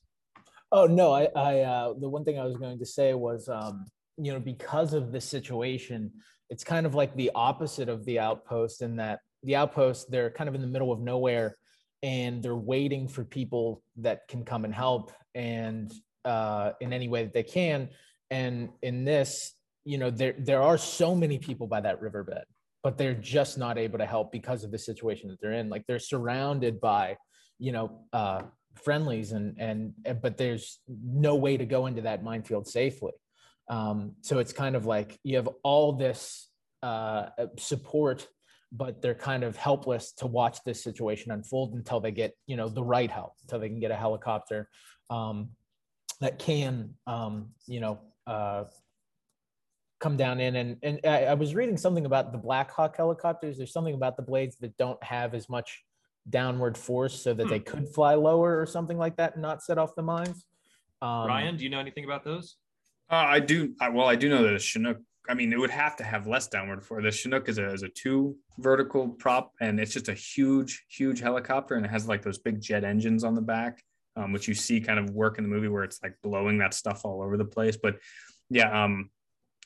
Oh no, I, I uh, the one thing I was going to say was, um, you know, because of this situation, it's kind of like the opposite of the outpost in that the outpost they're kind of in the middle of nowhere and they're waiting for people that can come and help and uh, in any way that they can and in this you know there there are so many people by that riverbed but they're just not able to help because of the situation that they're in. Like they're surrounded by you know uh, friendlies and and but there's no way to go into that minefield safely. Um, so it's kind of like you have all this uh, support, but they're kind of helpless to watch this situation unfold until they get, you know, the right help, until they can get a helicopter um, that can, um, you know, uh, come down in. And, and I, I was reading something about the Black Hawk helicopters. There's something about the blades that don't have as much downward force so that they Hmm. could fly lower or something like that and not set off the mines. Um, Ryan, do you know anything about those? Uh, I do. I, well, I do know that a Chinook. I mean, it would have to have less downward for the Chinook is a is a two vertical prop, and it's just a huge, huge helicopter, and it has like those big jet engines on the back, um, which you see kind of work in the movie where it's like blowing that stuff all over the place. But yeah, um,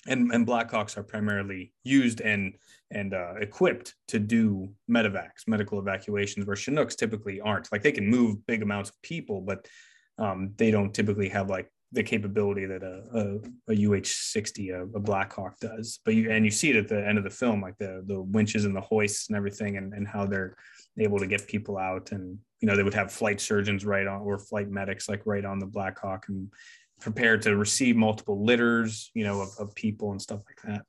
and and Blackhawks are primarily used and and uh, equipped to do medevacs, medical evacuations, where Chinooks typically aren't. Like they can move big amounts of people, but um, they don't typically have like the capability that a, a, a UH-60, a, a Blackhawk does. But you and you see it at the end of the film, like the the winches and the hoists and everything, and, and how they're able to get people out. And you know they would have flight surgeons right on or flight medics like right on the Blackhawk and prepared to receive multiple litters, you know, of, of people and stuff like that.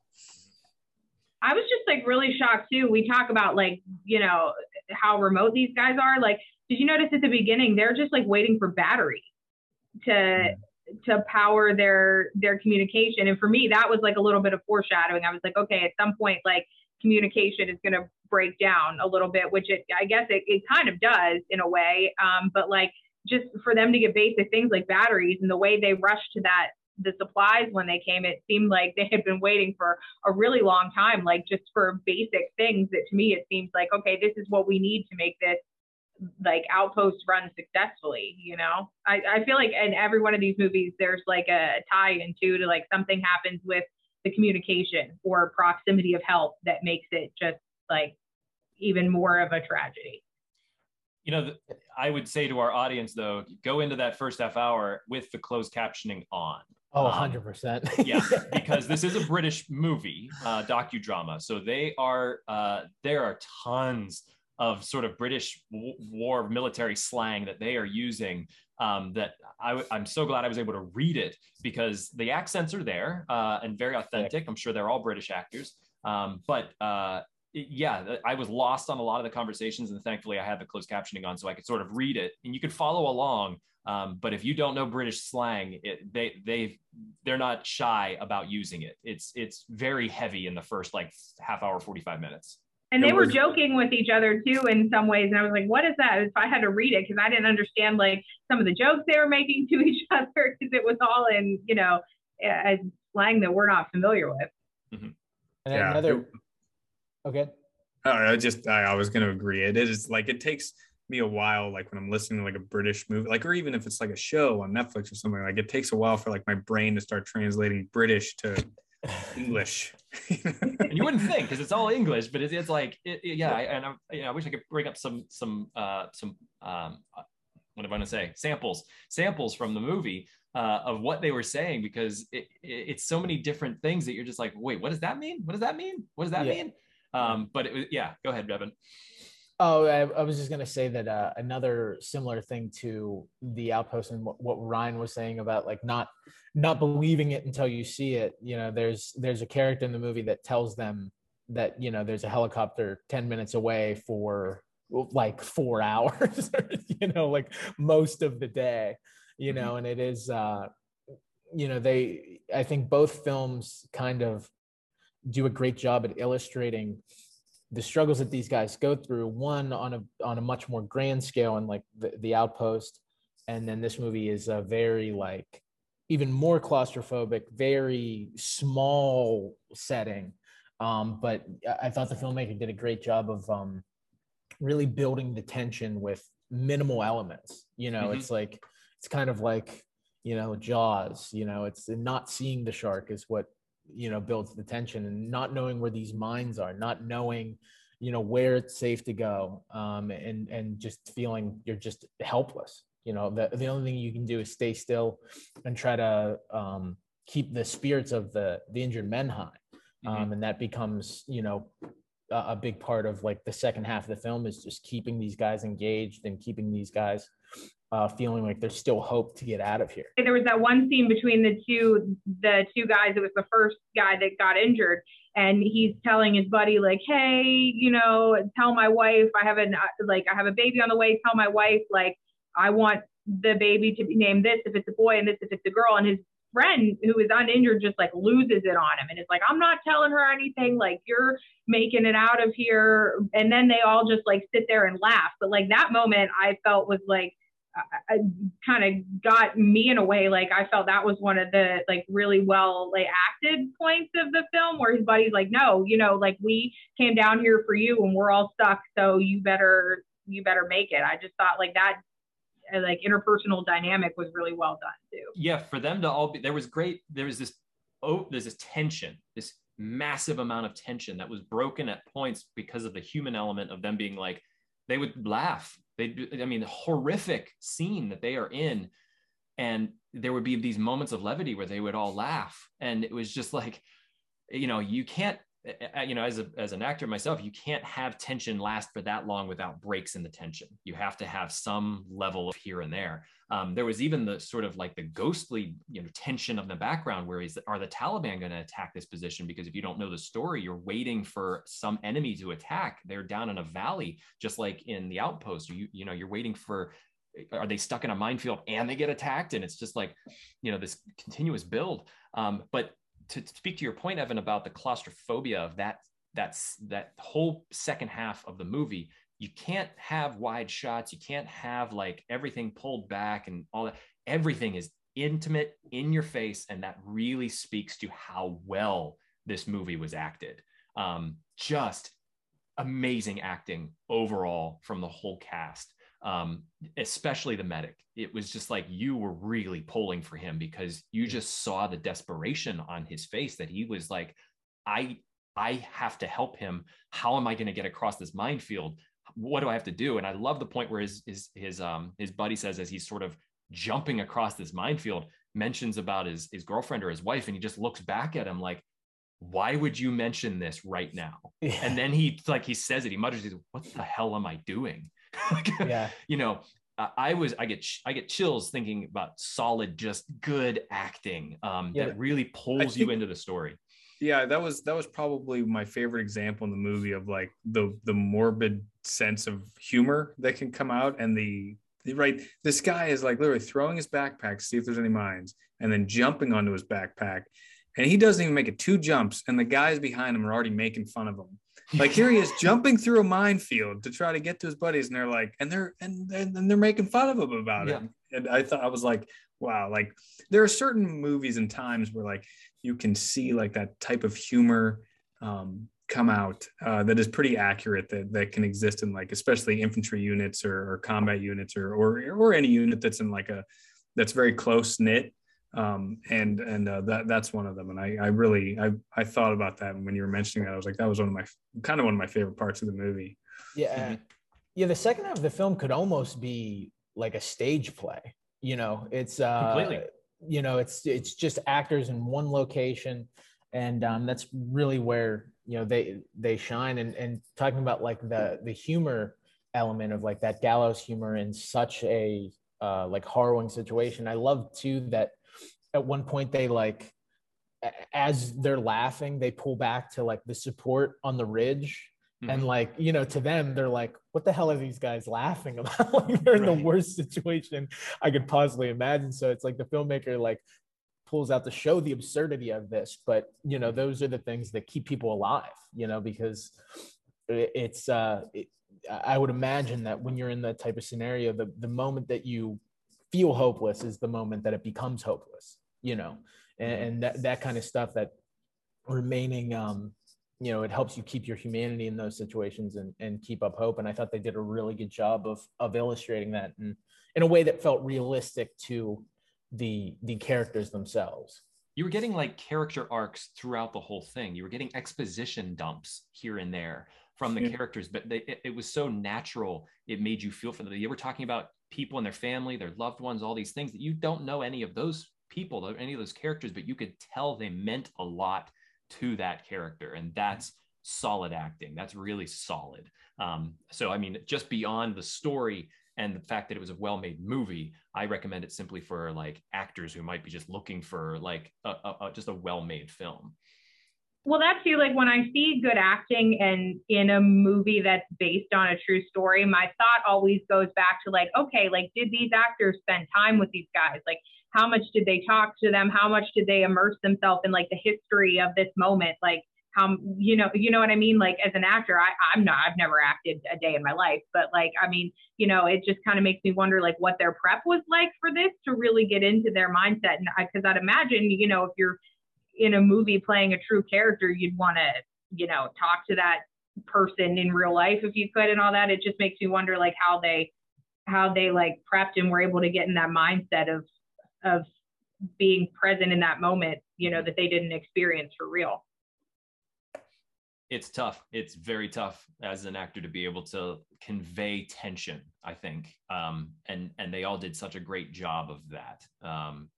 I was just like really shocked too. We talk about like, you know, how remote these guys are. Like, did you notice at the beginning they're just like waiting for battery to to power their their communication. And for me, that was like a little bit of foreshadowing. I was like, okay, at some point, like communication is gonna break down a little bit, which it I guess it, it kind of does in a way. Um, but like just for them to get basic things like batteries and the way they rushed to that the supplies when they came, it seemed like they had been waiting for a really long time, like just for basic things that to me it seems like, okay, this is what we need to make this like outpost run successfully, you know? I, I feel like in every one of these movies there's like a tie into to like something happens with the communication or proximity of help that makes it just like even more of a tragedy. You know, I would say to our audience though, go into that first half hour with the closed captioning on. Oh, Um, 100%. yeah, because this is a British movie, uh, docudrama. So they are uh, there are tons of sort of British w- war military slang that they are using. Um, that I w- I'm so glad I was able to read it because the accents are there uh, and very authentic. I'm sure they're all British actors, um, but uh, it- yeah, I was lost on a lot of the conversations, and thankfully I had the closed captioning on so I could sort of read it, and you could follow along. Um, but if you don't know British slang, it, they they they're not shy about using it. It's it's very heavy in the first like half hour, forty five minutes. And It they were joking with each other too in some ways. And I was like, what is that? If I had to read it, because I didn't understand like some of the jokes they were making to each other, because it was all in, you know, as slang that we're not familiar with. And Yeah, another, it- okay. I just I, I was going to agree. It is like it takes me a while, like when I'm listening to like a British movie, like or even if it's like a show on Netflix or something, like it takes a while for like my brain to start translating British to English. And you wouldn't think because it's all English, but it's, it's like it, it- yeah. I, and I, you know, I wish I could bring up some some uh, some um, uh, what am I going to say samples samples from the movie uh, of what they were saying because it, it, it's so many different things that you're just like, wait, what does that mean? What does that mean? What does that Yeah. mean? Um, but it was yeah. Go ahead, Evan. Oh, I, I was just going to say that uh, another similar thing to the outpost and what, what Ryan was saying about like not not believing it until you see it. You know, there's there's a character in the movie that tells them that you know there's a helicopter ten minutes away for like four hours. you know, like most of the day. You know, and it is. uh You know, they. I think both films kind of do a great job at illustrating the struggles that these guys go through one on a on a much more grand scale and like the, the outpost. And then this movie is a very like even more claustrophobic very small setting. Um but I- thought the filmmaker did a great job of um really building the tension with minimal elements. You know Mhm. it's like it's kind of like you know jaws you know it's not seeing the shark is what you know builds the tension and not knowing where these mines are not knowing you know where it's safe to go um, and and just feeling you're just helpless. You know the, the only thing you can do is stay still and try to um, keep the spirits of the the injured men high. Um, and that becomes you know a, a big part of like the second half of the film is just keeping these guys engaged and keeping these guys uh, feeling like there's still hope to get out of here. There was that one scene between the two the two guys. It was the first guy that got injured, and he's telling his buddy like, "Hey, you know, tell my wife I have an like I have a baby on the way. Tell my wife like I want the baby to be named this if it's a boy and this if it's a girl." And his friend who is uninjured just like loses it on him and it's like i'm not telling her anything like you're making it out of here and then they all just like sit there and laugh but like that moment i felt was like kind of got me in a way like i felt that was one of the like really well like acted points of the film where his buddy's like no you know like we came down here for you and we're all stuck so you better you better make it i just thought like that uh, like interpersonal dynamic was really well done too. Yeah, for them to all be there was great. There was this oh, there's this tension, this massive amount of tension that was broken at points because of the human element of them being like they would laugh. They, I mean, the horrific scene that they are in, and there would be these moments of levity where they would all laugh, and it was just like, you know, you can't you know as a as an actor myself you can't have tension last for that long without breaks in the tension. You have to have some level of here and there um, there was even the sort of like the ghostly you know tension of the background where is are the taliban going to attack this position? Because if you don't know the story you're waiting for some enemy to attack. They're down in a valley just like in the outpost. You you know you're waiting for are they stuck in a minefield and they get attacked? And it's just like you know this continuous build. Um, but to, speak to your point, Evan, about the claustrophobia of that that's that whole second half of the movie you can't have wide shots you can't have like everything pulled back and all that everything is intimate in your face and that really speaks to how well this movie was acted um, just amazing acting overall from the whole cast um, especially the medic. It was just like you were really pulling for him because you just saw the desperation on his face that he was like, I I have to help him. How am I going to get across this minefield? What do I have to do? And I love the point where his his his um his buddy says as he's sort of jumping across this minefield mentions about his his girlfriend or his wife and he just looks back at him like why would you mention this right now yeah. and then he like he says it he mutters he's what the hell am i doing yeah. you know, I was I get I get chills thinking about solid, just good acting um, yeah. that really pulls think, you into the story. Yeah, that was that was probably my favorite example in the movie of like the the morbid sense of humor that can come out and the right this guy is like literally throwing his backpack to see if there's any mines and then jumping onto his backpack and he doesn't even make it two jumps and the guys behind him are already making fun of him like here he is jumping through a minefield to try to get to his buddies, and they're like, and they're and and they're making fun of him about yeah. it. And I thought I was like, wow, like there are certain movies and times where like you can see like that type of humor um, come out uh, that is pretty accurate that that can exist in like especially infantry units or, or combat units or, or or any unit that's in like a that's very close knit um, and and uh, that that's one of them. And I I really I I thought about that and when you were mentioning that. I was like, that was one of my kind of one of my favorite parts of the movie. Yeah, mm-hmm. yeah. The second half of the film could almost be like a stage play. You know, it's uh, completely. You know, it's it's just actors in one location, and um, that's really where you know they they shine. And and talking about like the the humor element of like that gallows humor in such a uh, like harrowing situation. I love too that at one point they like as they're laughing they pull back to like the support on the ridge mm-hmm. and like you know to them they're like what the hell are these guys laughing about like they're in right. the worst situation i could possibly imagine so it's like the filmmaker like pulls out to show the absurdity of this but you know those are the things that keep people alive you know because it's uh it, i would imagine that when you're in that type of scenario the the moment that you feel hopeless is the moment that it becomes hopeless you know and, and that, that kind of stuff that remaining um you know it helps you keep your humanity in those situations and, and keep up hope. And i thought they did a really good job of of illustrating that in, in a way that felt realistic to the the characters themselves. You were getting like character arcs throughout the whole thing. You were getting exposition dumps here and there from the yeah. characters but they, it, it, was so natural it made you feel for them. You were talking about people and their family, their loved ones, all these things that you don't know any of those people, any of those characters, but you could tell they meant a lot to that character. And that's solid acting. That's really solid. Um, so, I mean, just beyond the story, and the fact that it was a well-made movie i recommend it simply for like actors who might be just looking for like a, a, a just a well-made film well that's too like when i see good acting and in a movie that's based on a true story my thought always goes back to like okay like did these actors spend time with these guys like how much did they talk to them? How much did they immerse themselves in like the history of this moment? Like how you know you know what i mean? Like as an actor i i'm not i've never acted a day in my life but like i mean you know it just kind of makes me wonder like what their prep was like for this to really get into their mindset. And because i'd imagine you know if you're in a movie playing a true character you'd want to you know talk to that person in real life if you could and all that. It just makes me wonder like how they how they like prepped and were able to get in that mindset of of being present in that moment you know that they didn't experience for real it's tough. It's very tough as an actor to be able to convey tension. I think, um, and and they all did such a great job of that um,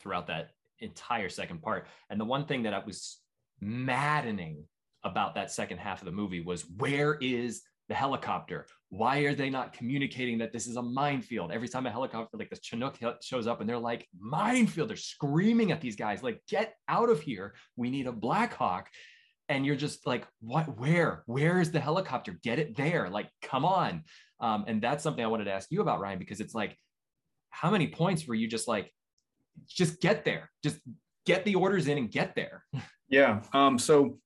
throughout that entire second part. And the one thing that I was maddening about that second half of the movie was where is the helicopter? Why are they not communicating that this is a minefield? Every time a helicopter like this Chinook shows up and they're like, minefield, they're screaming at these guys, like, get out of here. We need a Black Hawk. And you're just like what? Where? Where is the helicopter? Get it there. Like come on. Um, and that's something i wanted to ask you about ryan because it's like how many points were you just like just get there. Just get the orders in and get there. Yeah. Um so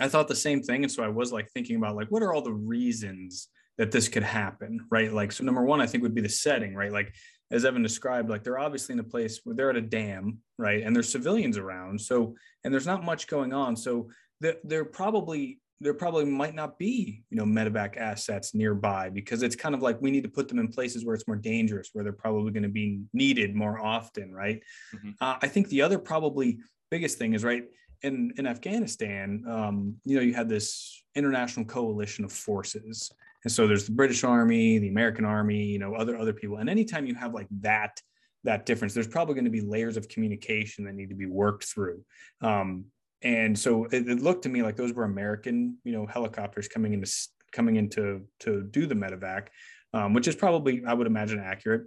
i thought the same thing and so i was like thinking about like what are all the reasons that this could happen right like so number one i think would be the setting right like as Evan described, like they're obviously in a place where they're at a dam, right? And there's civilians around. So, and there's not much going on. So there, there probably there probably might not be you know medevac assets nearby because it's kind of like we need to put them in places where it's more dangerous where they're probably going to be needed more often right mm-hmm. uh, i think the other probably biggest thing is right in in afghanistan um, you know you had this international coalition of forces. And so there's the british army the american army you know other other people. And anytime you have like that that difference there's probably going to be layers of communication that need to be worked through. Um, and so it, it, looked to me like those were American, you know, helicopters coming into coming into to do the medevac, um, which is probably I would imagine accurate.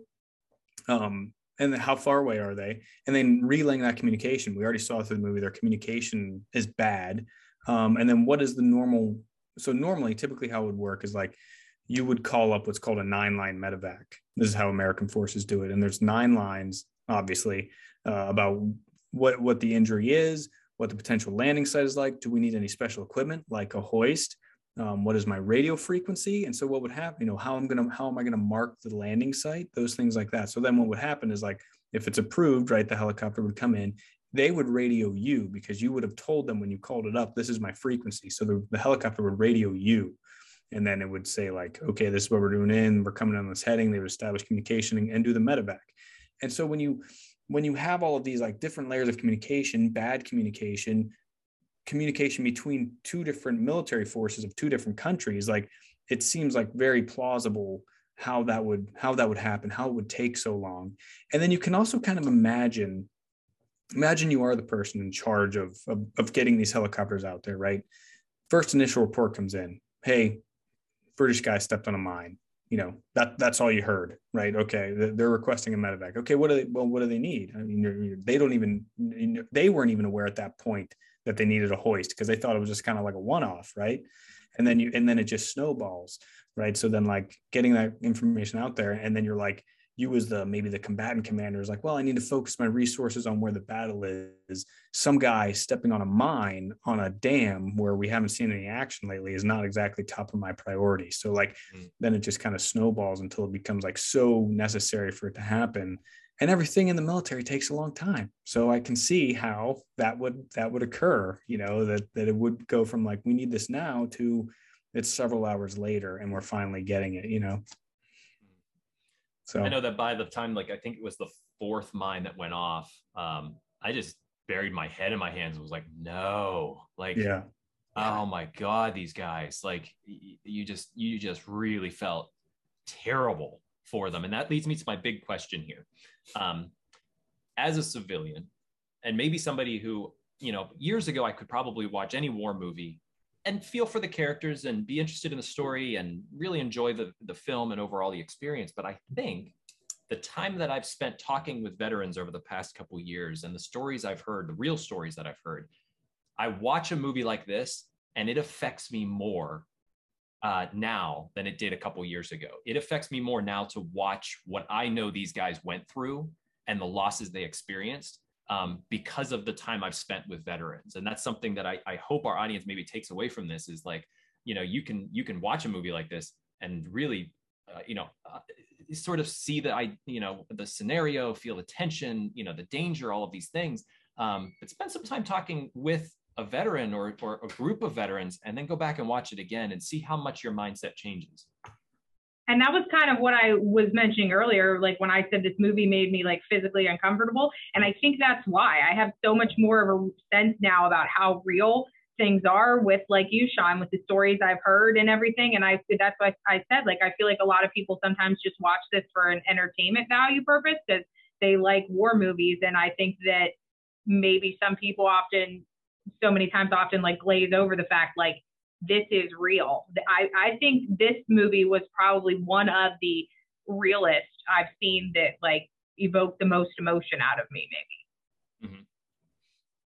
Um, and then how far away are they? And then relaying that communication. We already saw through the movie their communication is bad. Um, and then what is the normal? So normally, typically, how it would work is like you would call up what's called a nine line medevac. This is how American forces do it, and there's nine lines, obviously, uh, about what what the injury is, what the potential landing site is like. Do we need any special equipment like a hoist? Um, what is my radio frequency? And so what would happen, you know, how I'm to, how am I to mark the landing site? Those things like that. So then what would happen is like, if it's approved, right, the helicopter would come in, they would radio you because you would have told them when you called it up, this is my frequency. So the, the helicopter would radio you. And then it would say like, okay, this is what we're doing in, we're coming on this heading. They would establish communication and, and do the medevac. And so when you, when you have all of these like different layers of communication, bad communication, communication between two different military forces of two different countries, like it seems like very plausible how that would how that would happen, how it would take so long. And then you can also kind of imagine imagine you are the person in charge of, of, of getting these helicopters out there, right? First initial report comes in. Hey, British guy stepped on a mine you know that that's all you heard right okay they're requesting a medevac okay what do they well what do they need i mean they don't even they weren't even aware at that point that they needed a hoist because they thought it was just kind of like a one-off right and then you and then it just snowballs right so then like getting that information out there and then you're like you as the maybe the combatant commander is like, well, I need to focus my resources on where the battle is. Some guy stepping on a mine on a dam where we haven't seen any action lately is not exactly top of my priority. So like mm. then it just kind of snowballs until it becomes like so necessary for it to happen. And everything in the military takes a long time. So I can see how that would that would occur, you know, that that it would go from like we need this now to it's several hours later and we're finally getting it, you know. So I know that by the time, like I think it was the fourth mine that went off, um, I just buried my head in my hands and was like, no, like, yeah. Oh my God, these guys, like you just, you just really felt terrible for them. And that leads me to my big question here. Um, as a civilian, and maybe somebody who, you know, years ago, I could probably watch any war movie and feel for the characters and be interested in the story and really enjoy the the film and overall the experience. But I think the time that I've spent talking with veterans over the past couple years and the stories I've heard, the real stories that I've heard, I watch a movie like this and it affects me more uh, now than it did a couple years ago. It affects me more now to watch what I know these guys went through and the losses they experienced um, because of the time I've spent with veterans. And that's something that I, I hope our audience maybe takes away from this is like, you know, you can you can watch a movie like this and really, uh, you know, uh, sort of see the I you know the scenario, feel the tension, you know, the danger, all of these things. Um, but spend some time talking with a veteran or, or a group of veterans and then go back and watch it again and see how much your mindset changes and that was kind of what I was mentioning earlier, like when I said this movie made me like physically uncomfortable. And I think that's why I have so much more of a sense now about how real things are with like you, Shaun, with the stories I've heard and everything. And I that's why I said like I feel like a lot of people sometimes just watch this for an entertainment value purpose because they like war movies. And I think that maybe some people often so many times often like glaze over the fact like this is real. I, I think this movie was probably one of the realest I've seen that like evoked the most emotion out of me, maybe. Mm-hmm.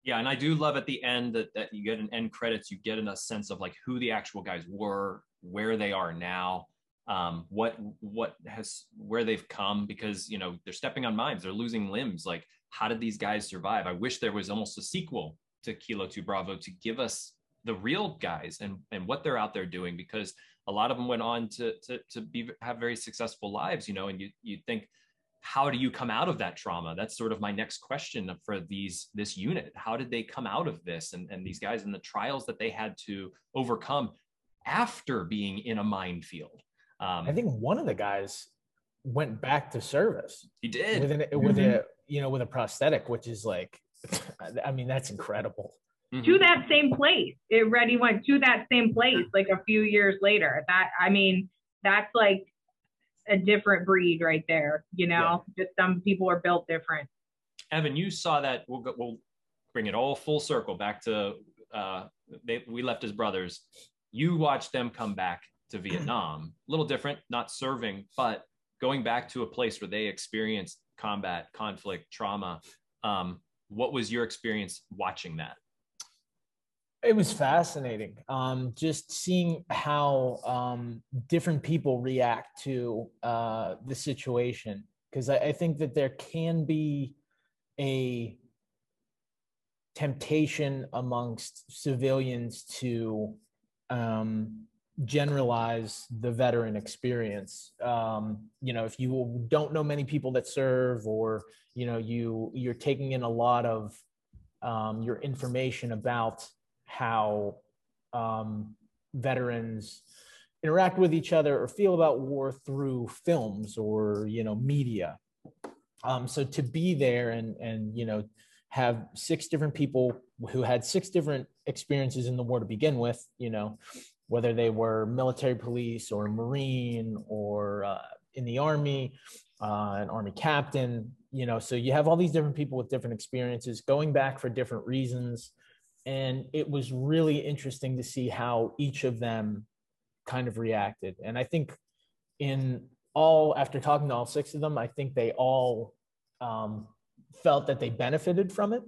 Yeah, and I do love at the end that, that you get an end credits, you get in a sense of like who the actual guys were, where they are now, um, what what has where they've come, because you know they're stepping on mines, they're losing limbs. Like, how did these guys survive? I wish there was almost a sequel to Kilo 2 Bravo to give us the real guys and and what they're out there doing because a lot of them went on to to to be have very successful lives you know and you you think how do you come out of that trauma? That's sort of my next question for these this unit. How did they come out of this and and these guys and the trials that they had to overcome after being in a minefield? Um, i think one of the guys went back to service. He did. With, an, with mm-hmm. a you know with a prosthetic which is like i mean that's incredible mm-hmm. to that same place. It ready went to that same place like a few years later. That I mean, that's like a different breed right there. You know, yeah. just some people are built different. Evan, you saw that. We'll go, we'll bring it all full circle back to uh, they, we left as brothers. You watched them come back to Vietnam. A little different, not serving, but going back to a place where they experienced combat, conflict, trauma. Um, what was your experience watching that? It was fascinating. Um, just seeing how um, different people react to uh, the situation, because I, I think that there can be a temptation amongst civilians to um, generalize the veteran experience. Um, you know, if you don't know many people that serve, or you know, you you're taking in a lot of um, your information about how um, veterans interact with each other or feel about war through films or you know media. Um, so to be there and and you know have six different people who had six different experiences in the war to begin with you know whether they were military police or marine or uh, in the army uh, an army captain you know so you have all these different people with different experiences going back for different reasons. And it was really interesting to see how each of them kind of reacted. And i think in all after talking to all six of them i think they all um, felt that they benefited from it.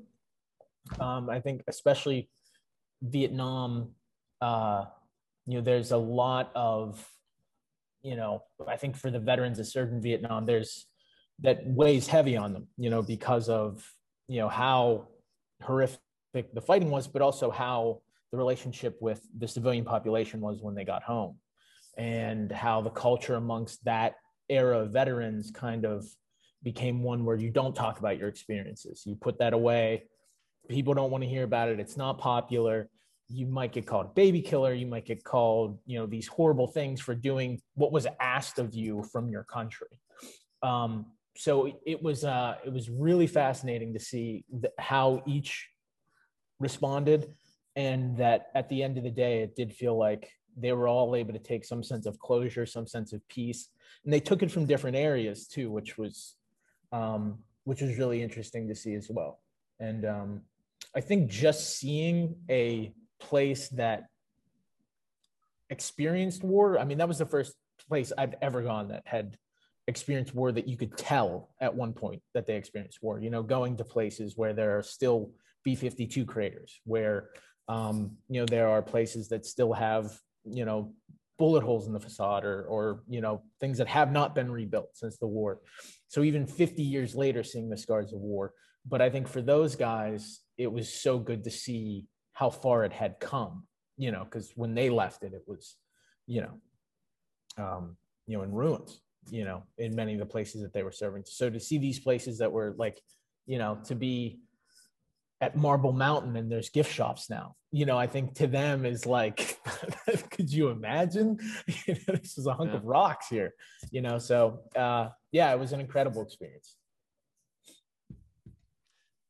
Um, i think especially vietnam uh, you know there's a lot of you know i think for the veterans that served in vietnam there's that weighs heavy on them you know because of you know how horrific the fighting was, but also how the relationship with the civilian population was when they got home, and how the culture amongst that era of veterans kind of became one where you don't talk about your experiences. You put that away. People don't want to hear about it. It's not popular. You might get called a baby killer. You might get called, you know, these horrible things for doing what was asked of you from your country. Um, so it was uh, it was really fascinating to see the, how each responded and that at the end of the day it did feel like they were all able to take some sense of closure some sense of peace and they took it from different areas too which was um, which was really interesting to see as well and um, i think just seeing a place that experienced war. I mean, that was the first place I've ever gone that had experienced war that you could tell at one point that they experienced war. You know, going to places where there are still B-52 craters, where um, you know there are places that still have you know bullet holes in the facade or or you know things that have not been rebuilt since the war. So even 50 years later, seeing the scars of war. But I think for those guys, it was so good to see how far it had come. You know, because when they left it, it was, you know, um, you know, in ruins you know, in many of the places that they were serving. So to see these places that were like, you know, to be at Marble Mountain and there's gift shops now, you know, I think to them is like, could you imagine? this is a hunk yeah. of rocks here, you know? So uh, yeah, it was an incredible experience.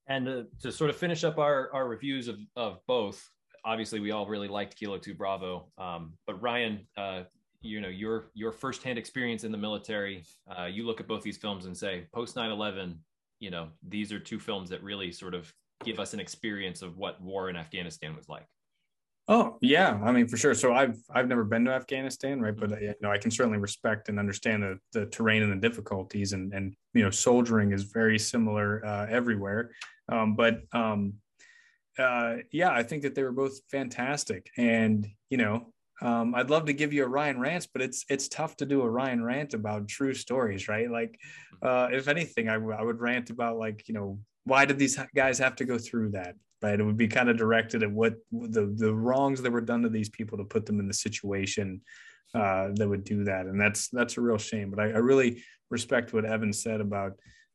And uh, to sort of finish up our, our reviews of, of both, obviously we all really liked Kilo 2 Bravo. Um, but Ryan, uh, you know your your firsthand experience in the military uh, you look at both these films and say post 9-11 you know these are two films that really sort of give us an experience of what war in afghanistan was like. Oh yeah. I mean for sure. So i've i've never been to afghanistan right? But uh, you know i can certainly respect and understand the, the terrain and the difficulties and and you know soldiering is very similar uh, everywhere. Um, but um, uh, yeah i think that they were both fantastic. And you know um, I'd love to give you a Ryan rant, but it's it's tough to do a Ryan rant about true stories, right? Like, uh, if anything, I, w- I would rant about like you know why did these guys have to go through that, right? It would be kind of directed at what the the wrongs that were done to these people to put them in the situation uh, that would do that, and that's that's a real shame. But I, I really respect what Evan said about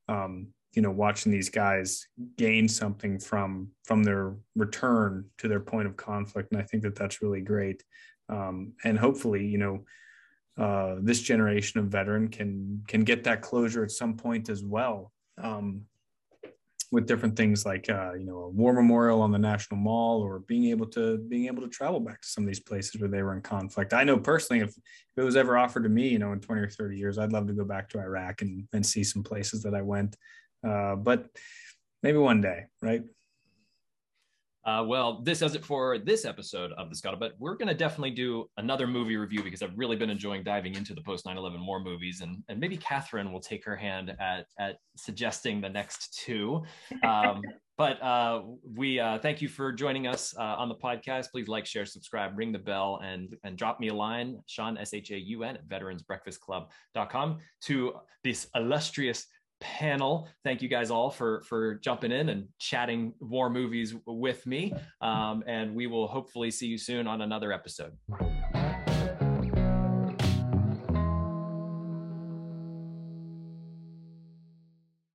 um, you know watching these guys gain something from from their return to their point of conflict, and I think that that's really great um, and hopefully you know uh, this generation of veteran can can get that closure at some point as well. Um, with different things like uh, you know a war memorial on the national mall or being able to being able to travel back to some of these places where they were in conflict. I know personally if, if it was ever offered to me you know in 20 or 30 years i'd love to go back to iraq and, and see some places that i went. Uh, but maybe one day right uh, well, this does it for this episode of the Scuttlebutt. We're going to definitely do another movie review because I've really been enjoying diving into the post 9 11 war movies. And, and maybe Kathryn will take her hand at, at suggesting the next two. Um, but uh, we uh, thank you for joining us uh, on the podcast. Please like, share, subscribe, ring the bell, and, and drop me a line, Shaun, S H A U N, at veteransbreakfastclub.com to this illustrious panel. Thank you guys all for for jumping in and chatting war movies with me. Um, and we will hopefully see you soon on another episode.